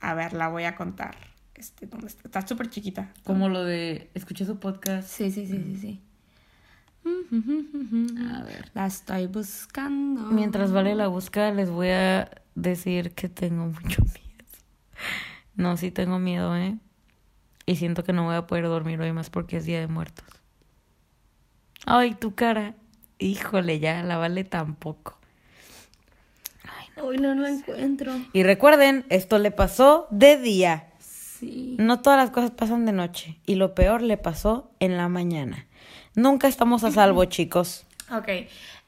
Speaker 2: A ver, la voy a contar. Este, ¿dónde está? Está súper chiquita.
Speaker 1: Como lo de, escuché su podcast.
Speaker 2: Sí, sí, sí, sí, sí.
Speaker 1: A ver.
Speaker 2: La estoy buscando.
Speaker 1: Mientras vale la búsqueda, les voy a decir que tengo mucho <laughs> miedo. No, sí tengo miedo, ¿eh? Y siento que no voy a poder dormir hoy más porque es Día de Muertos. Ay, tu cara. Híjole, ya, la vale tampoco.
Speaker 2: Hoy no la encuentro.
Speaker 1: Y recuerden, esto le pasó de día.
Speaker 2: Sí.
Speaker 1: No todas las cosas pasan de noche. Y lo peor le pasó en la mañana. Nunca estamos a salvo, <laughs> chicos.
Speaker 2: Ok.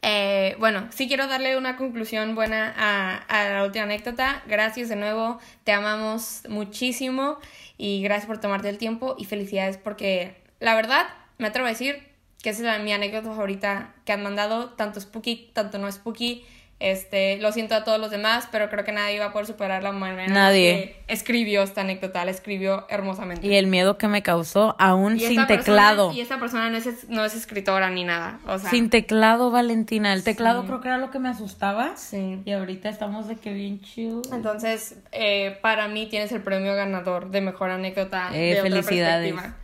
Speaker 2: Eh, bueno, sí quiero darle una conclusión buena a, a la última anécdota. Gracias de nuevo, te amamos muchísimo y gracias por tomarte el tiempo y felicidades porque la verdad, me atrevo a decir, que esa es la, mi anécdota favorita que han mandado, tanto spooky, tanto no spooky. Este, lo siento a todos los demás, pero creo que nadie va a poder superar la manera
Speaker 1: Nadie.
Speaker 2: que escribió esta anécdota, la escribió hermosamente.
Speaker 1: Y el miedo que me causó, aún sin
Speaker 2: persona-
Speaker 1: teclado.
Speaker 2: y esta persona no es, no es escritora ni nada. O sea,
Speaker 1: Sin teclado, Valentina. El teclado
Speaker 2: Sí.
Speaker 1: creo que era lo que me asustaba.
Speaker 2: sí.
Speaker 1: Y ahorita estamos de que bien chill.
Speaker 2: Entonces, eh, para mí tienes el premio ganador de mejor anécdota
Speaker 1: Eh,
Speaker 2: de otra
Speaker 1: felicidades.
Speaker 2: perspectiva.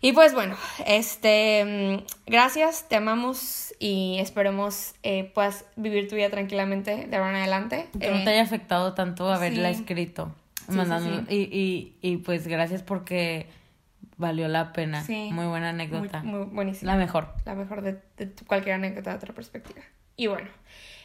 Speaker 2: Y pues bueno, este, mm, gracias, te amamos y esperemos eh, puedas vivir tu vida tranquilamente de ahora en adelante.
Speaker 1: Que no
Speaker 2: Eh,
Speaker 1: te haya afectado tanto haberla
Speaker 2: sí.
Speaker 1: escrito.
Speaker 2: Sí,
Speaker 1: mandando-
Speaker 2: sí,
Speaker 1: Y, y, y pues gracias porque valió la pena.
Speaker 2: Sí.
Speaker 1: Muy buena anécdota.
Speaker 2: muy buenísima.
Speaker 1: La mejor.
Speaker 2: la mejor de, de cualquier anécdota de otra perspectiva. Y bueno,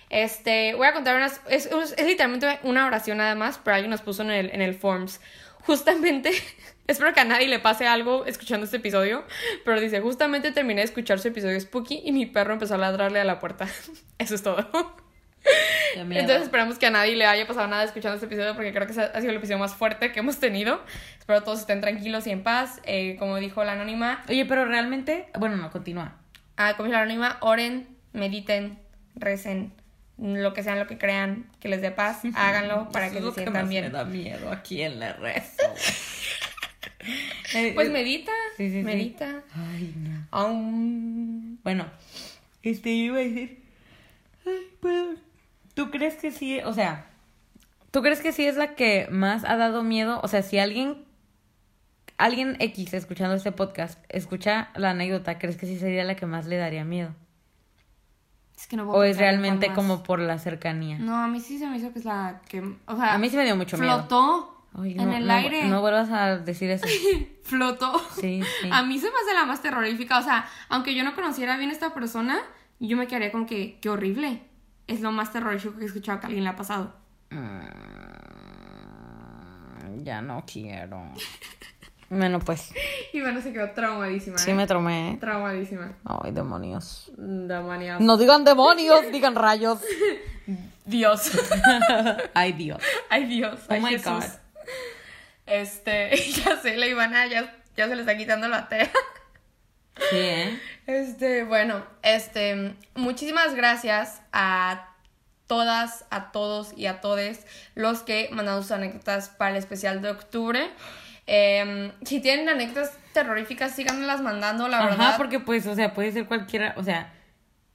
Speaker 2: este, voy a contar unas, es, es- es literalmente una oración nada más, pero alguien nos puso en el, en el forms. Justamente, <laughs> espero que a nadie le pase algo escuchando este episodio, pero dice, justamente terminé de escuchar su episodio Spooky y mi perro empezó a ladrarle a la puerta. <laughs> Eso es todo. Entonces esperamos que a nadie le haya pasado nada escuchando este episodio porque creo que ha sido el episodio más fuerte que hemos tenido. Espero todos estén tranquilos y en paz. Eh, como dijo la anónima,
Speaker 1: Oye, pero realmente, bueno, no, continúa.
Speaker 2: Ah, como dice la anónima, oren, mediten, recen, lo que sean, lo que crean, que les dé paz, <laughs> háganlo para que se sientan bien.
Speaker 1: da miedo aquí en la red. <laughs>
Speaker 2: Pues medita,
Speaker 1: Sí, sí, sí.
Speaker 2: medita.
Speaker 1: Ay, no.
Speaker 2: Aún.
Speaker 1: Bueno, este iba a decir. Ay, perdón. ¿Tú crees que sí? O sea, ¿tú crees que sí es la que más ha dado miedo? O sea, si alguien. Alguien X escuchando este podcast escucha la anécdota, ¿crees que sí sería la que más le daría miedo?
Speaker 2: Es que no puedo
Speaker 1: ¿O es realmente como por la cercanía?
Speaker 2: No, a mí sí se me hizo que es la que. O sea,
Speaker 1: A mí sí me dio mucho miedo.
Speaker 2: flotó
Speaker 1: Ay,
Speaker 2: en
Speaker 1: no,
Speaker 2: el
Speaker 1: no,
Speaker 2: aire.
Speaker 1: No vuelvas a decir eso. <laughs>
Speaker 2: Flotó.
Speaker 1: Sí, sí.
Speaker 2: A mí se me hace la más terrorífica. O sea, aunque yo no conociera bien a esta persona, yo me quedaría como que, qué horrible. Es lo más terrorífico que he escuchado que alguien le ha pasado.
Speaker 1: Mm, Ya no quiero. <laughs> Bueno, pues
Speaker 2: Y bueno, se quedó traumadísima.
Speaker 1: sí
Speaker 2: ¿eh?
Speaker 1: me tromé.
Speaker 2: Traumadísima.
Speaker 1: Ay, demonios.
Speaker 2: Demonia.
Speaker 1: No digan demonios, digan rayos. <laughs>
Speaker 2: Dios.
Speaker 1: Ay, Dios.
Speaker 2: Ay, Dios.
Speaker 1: Oh
Speaker 2: Ay,
Speaker 1: my
Speaker 2: Jesús.
Speaker 1: God.
Speaker 2: Este, <laughs> ya sé, la Ivana ya, ya se le está quitando la tea.
Speaker 1: Sí, ¿eh?
Speaker 2: Este, bueno, este, muchísimas gracias a todas, a todos y a todes los que mandaron sus anécdotas para el especial de octubre. Em, si tienen anécdotas terroríficas, síganlas mandando, la verdad.
Speaker 1: Ajá, porque pues, o sea, puede ser cualquiera, o sea,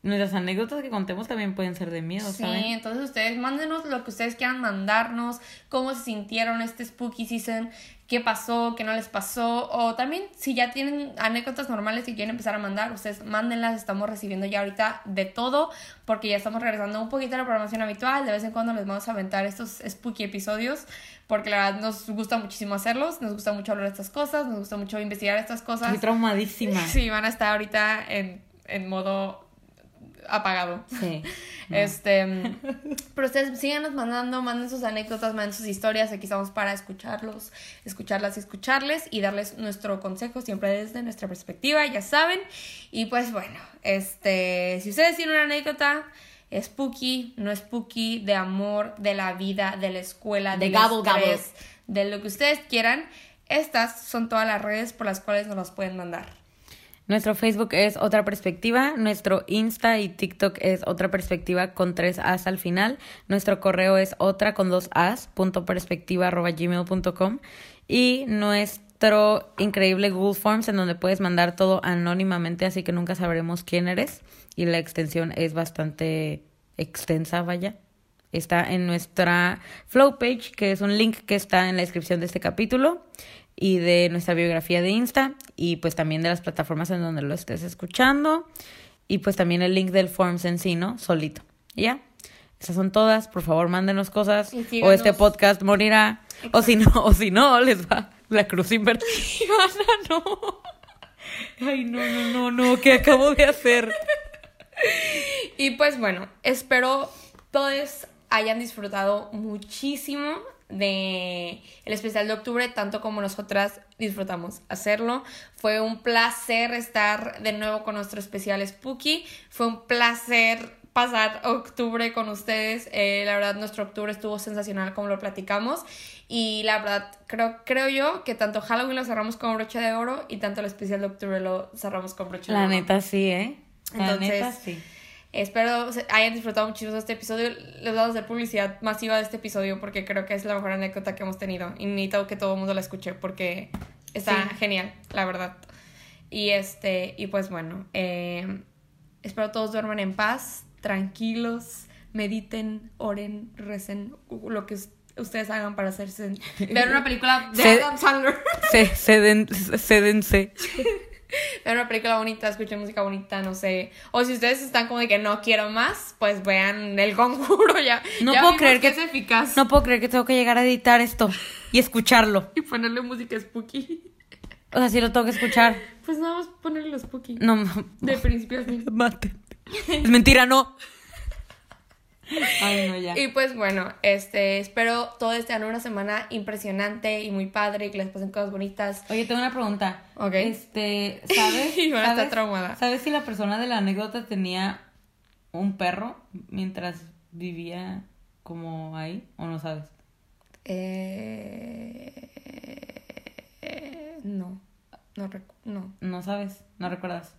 Speaker 1: nuestras anécdotas que contemos también pueden ser de miedo,
Speaker 2: Sí,
Speaker 1: ¿saben?
Speaker 2: entonces ustedes mándenos lo que ustedes quieran mandarnos, cómo se sintieron este spooky season, qué pasó, qué no les pasó, o también si ya tienen anécdotas normales y quieren empezar a mandar, ustedes mándenlas, estamos recibiendo ya ahorita de todo, porque ya estamos regresando un poquito a la programación habitual, de vez en cuando les vamos a aventar estos spooky episodios, porque la verdad nos gusta muchísimo hacerlos, nos gusta mucho hablar de estas cosas, nos gusta mucho investigar estas cosas.
Speaker 1: Estoy traumadísima. <laughs>
Speaker 2: Sí, van a estar ahorita en, en modo apagado.
Speaker 1: Sí. <laughs>
Speaker 2: Este, <laughs> pero ustedes síganos mandando, manden sus anécdotas, manden sus historias, aquí estamos para escucharlos, escucharlas y escucharles y darles nuestro consejo siempre desde nuestra perspectiva, ya saben. Y pues bueno, este, si ustedes tienen una anécdota spooky, no spooky, de amor, de la vida, de la escuela,
Speaker 1: De gabble,
Speaker 2: de lo que ustedes quieran, estas son todas las redes por las cuales nos las pueden mandar.
Speaker 1: Nuestro Facebook es Otra Perspectiva, nuestro Insta y TikTok es Otra Perspectiva con tres As al final, nuestro correo es otra con dos As, punto perspectiva arroba gmail punto com y nuestro increíble Google Forms en donde puedes mandar todo anónimamente, así que nunca sabremos quién eres y la extensión es bastante extensa, vaya. Está en nuestra Flow page, que es un link que está en la descripción de este capítulo y de nuestra biografía de Insta y pues también de las plataformas en donde lo estés escuchando y pues también el link del Forms en sí, ¿no? Solito. ¿Ya? Esas son todas. Por favor, mándenos cosas o este podcast morirá o si no o si no les va la cruz invertida. <laughs> No. Ay, no, no, no, no, ¿qué acabo de hacer?
Speaker 2: Y pues bueno, espero todos hayan disfrutado muchísimo de el especial de octubre, tanto como nosotras disfrutamos hacerlo. Fue un placer estar de nuevo con nuestro especial Spooky. Fue un placer pasar octubre con ustedes. Eh, la verdad, nuestro octubre estuvo sensacional como lo platicamos. Y la verdad, creo, creo yo que tanto Halloween lo cerramos con broche de oro y tanto el especial de octubre lo cerramos con broche de
Speaker 1: La
Speaker 2: oro.
Speaker 1: neta sí, ¿eh? La
Speaker 2: Entonces,
Speaker 1: neta sí.
Speaker 2: Espero hayan disfrutado muchísimo este episodio. Les vamos a hacer publicidad masiva de este episodio porque creo que es la mejor anécdota que hemos tenido. Y necesito que todo el mundo la escuche porque está
Speaker 1: Sí.
Speaker 2: genial, la verdad. Y este, y pues bueno, eh, espero todos duerman en paz, tranquilos, mediten, oren, recen, lo que us- ustedes hagan para hacerse. Ver una película de Adam Sandler.
Speaker 1: Cédense. <laughs> <laughs>
Speaker 2: Vean una película bonita, escuchen música bonita, no sé. O si ustedes están como de que no quiero más, pues vean El Conjuro <laughs> ya.
Speaker 1: No
Speaker 2: ya
Speaker 1: puedo creer que-
Speaker 2: es eficaz.
Speaker 1: No puedo creer que tengo que llegar a editar esto y escucharlo. <laughs>
Speaker 2: Y ponerle música spooky.
Speaker 1: O sea, sí lo tengo que escuchar.
Speaker 2: Pues nada más ponerle spooky.
Speaker 1: No,
Speaker 2: De principio a fin.
Speaker 1: mate. Es mentira, no. Ay, no, ya.
Speaker 2: Y pues bueno, este, espero todo este año una semana impresionante y muy padre, que les pasen cosas bonitas.
Speaker 1: Oye, tengo una pregunta.
Speaker 2: Ok.
Speaker 1: Este, ¿sabes? <laughs>
Speaker 2: Ivana está
Speaker 1: ¿sabes-
Speaker 2: traumada.
Speaker 1: ¿Sabes si la persona de la anécdota tenía un perro mientras vivía como ahí o no sabes?
Speaker 2: Eh, no, no, no.
Speaker 1: No sabes, no recuerdas.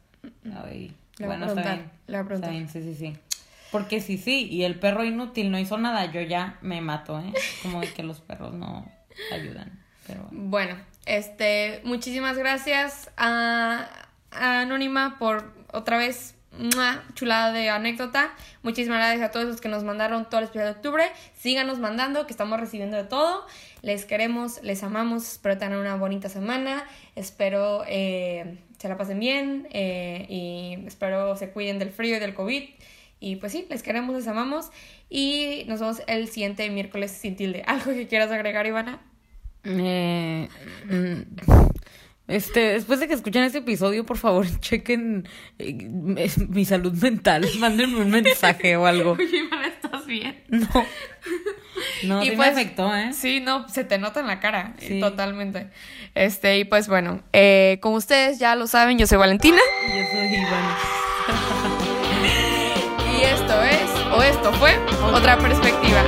Speaker 1: Ay,
Speaker 2: Le voy a
Speaker 1: bueno, está bien.
Speaker 2: le voy a preguntar.
Speaker 1: Está bien, sí, sí, sí. Porque sí, sí, y el perro inútil no hizo nada, yo ya me mato, ¿eh? Como que los perros no ayudan. Pero bueno.
Speaker 2: Este, muchísimas gracias a, Anónima por otra vez ¡mua! chulada de anécdota. Muchísimas gracias a todos los que nos mandaron todo el especial de octubre. Síganos mandando, que estamos recibiendo de todo. Les queremos, les amamos. Espero tengan una bonita semana. Espero eh, se la pasen bien eh, y espero se cuiden del frío y del COVID. Y pues sí, les queremos, les amamos. Y nos vemos el siguiente miércoles sin tilde. <laughs> ¿Algo que quieras agregar, Ivana?
Speaker 1: Eh, mm, este, después de que escuchen este episodio, por favor, <laughs> chequen eh, es- mi salud mental. <laughs> Mándenme un mensaje o algo.
Speaker 2: Oye, Ivana, ¿estás bien?
Speaker 1: No. No,
Speaker 2: Y
Speaker 1: sí
Speaker 2: pues-
Speaker 1: me afectó, ¿eh?
Speaker 2: Sí, no, se te nota en la cara, eh,
Speaker 1: Sí.
Speaker 2: totalmente. Este, y pues bueno, eh, como ustedes ya lo saben, yo soy Valentina.
Speaker 1: Yo soy Ivana.
Speaker 2: Y esto es, o esto fue, otra perspectiva.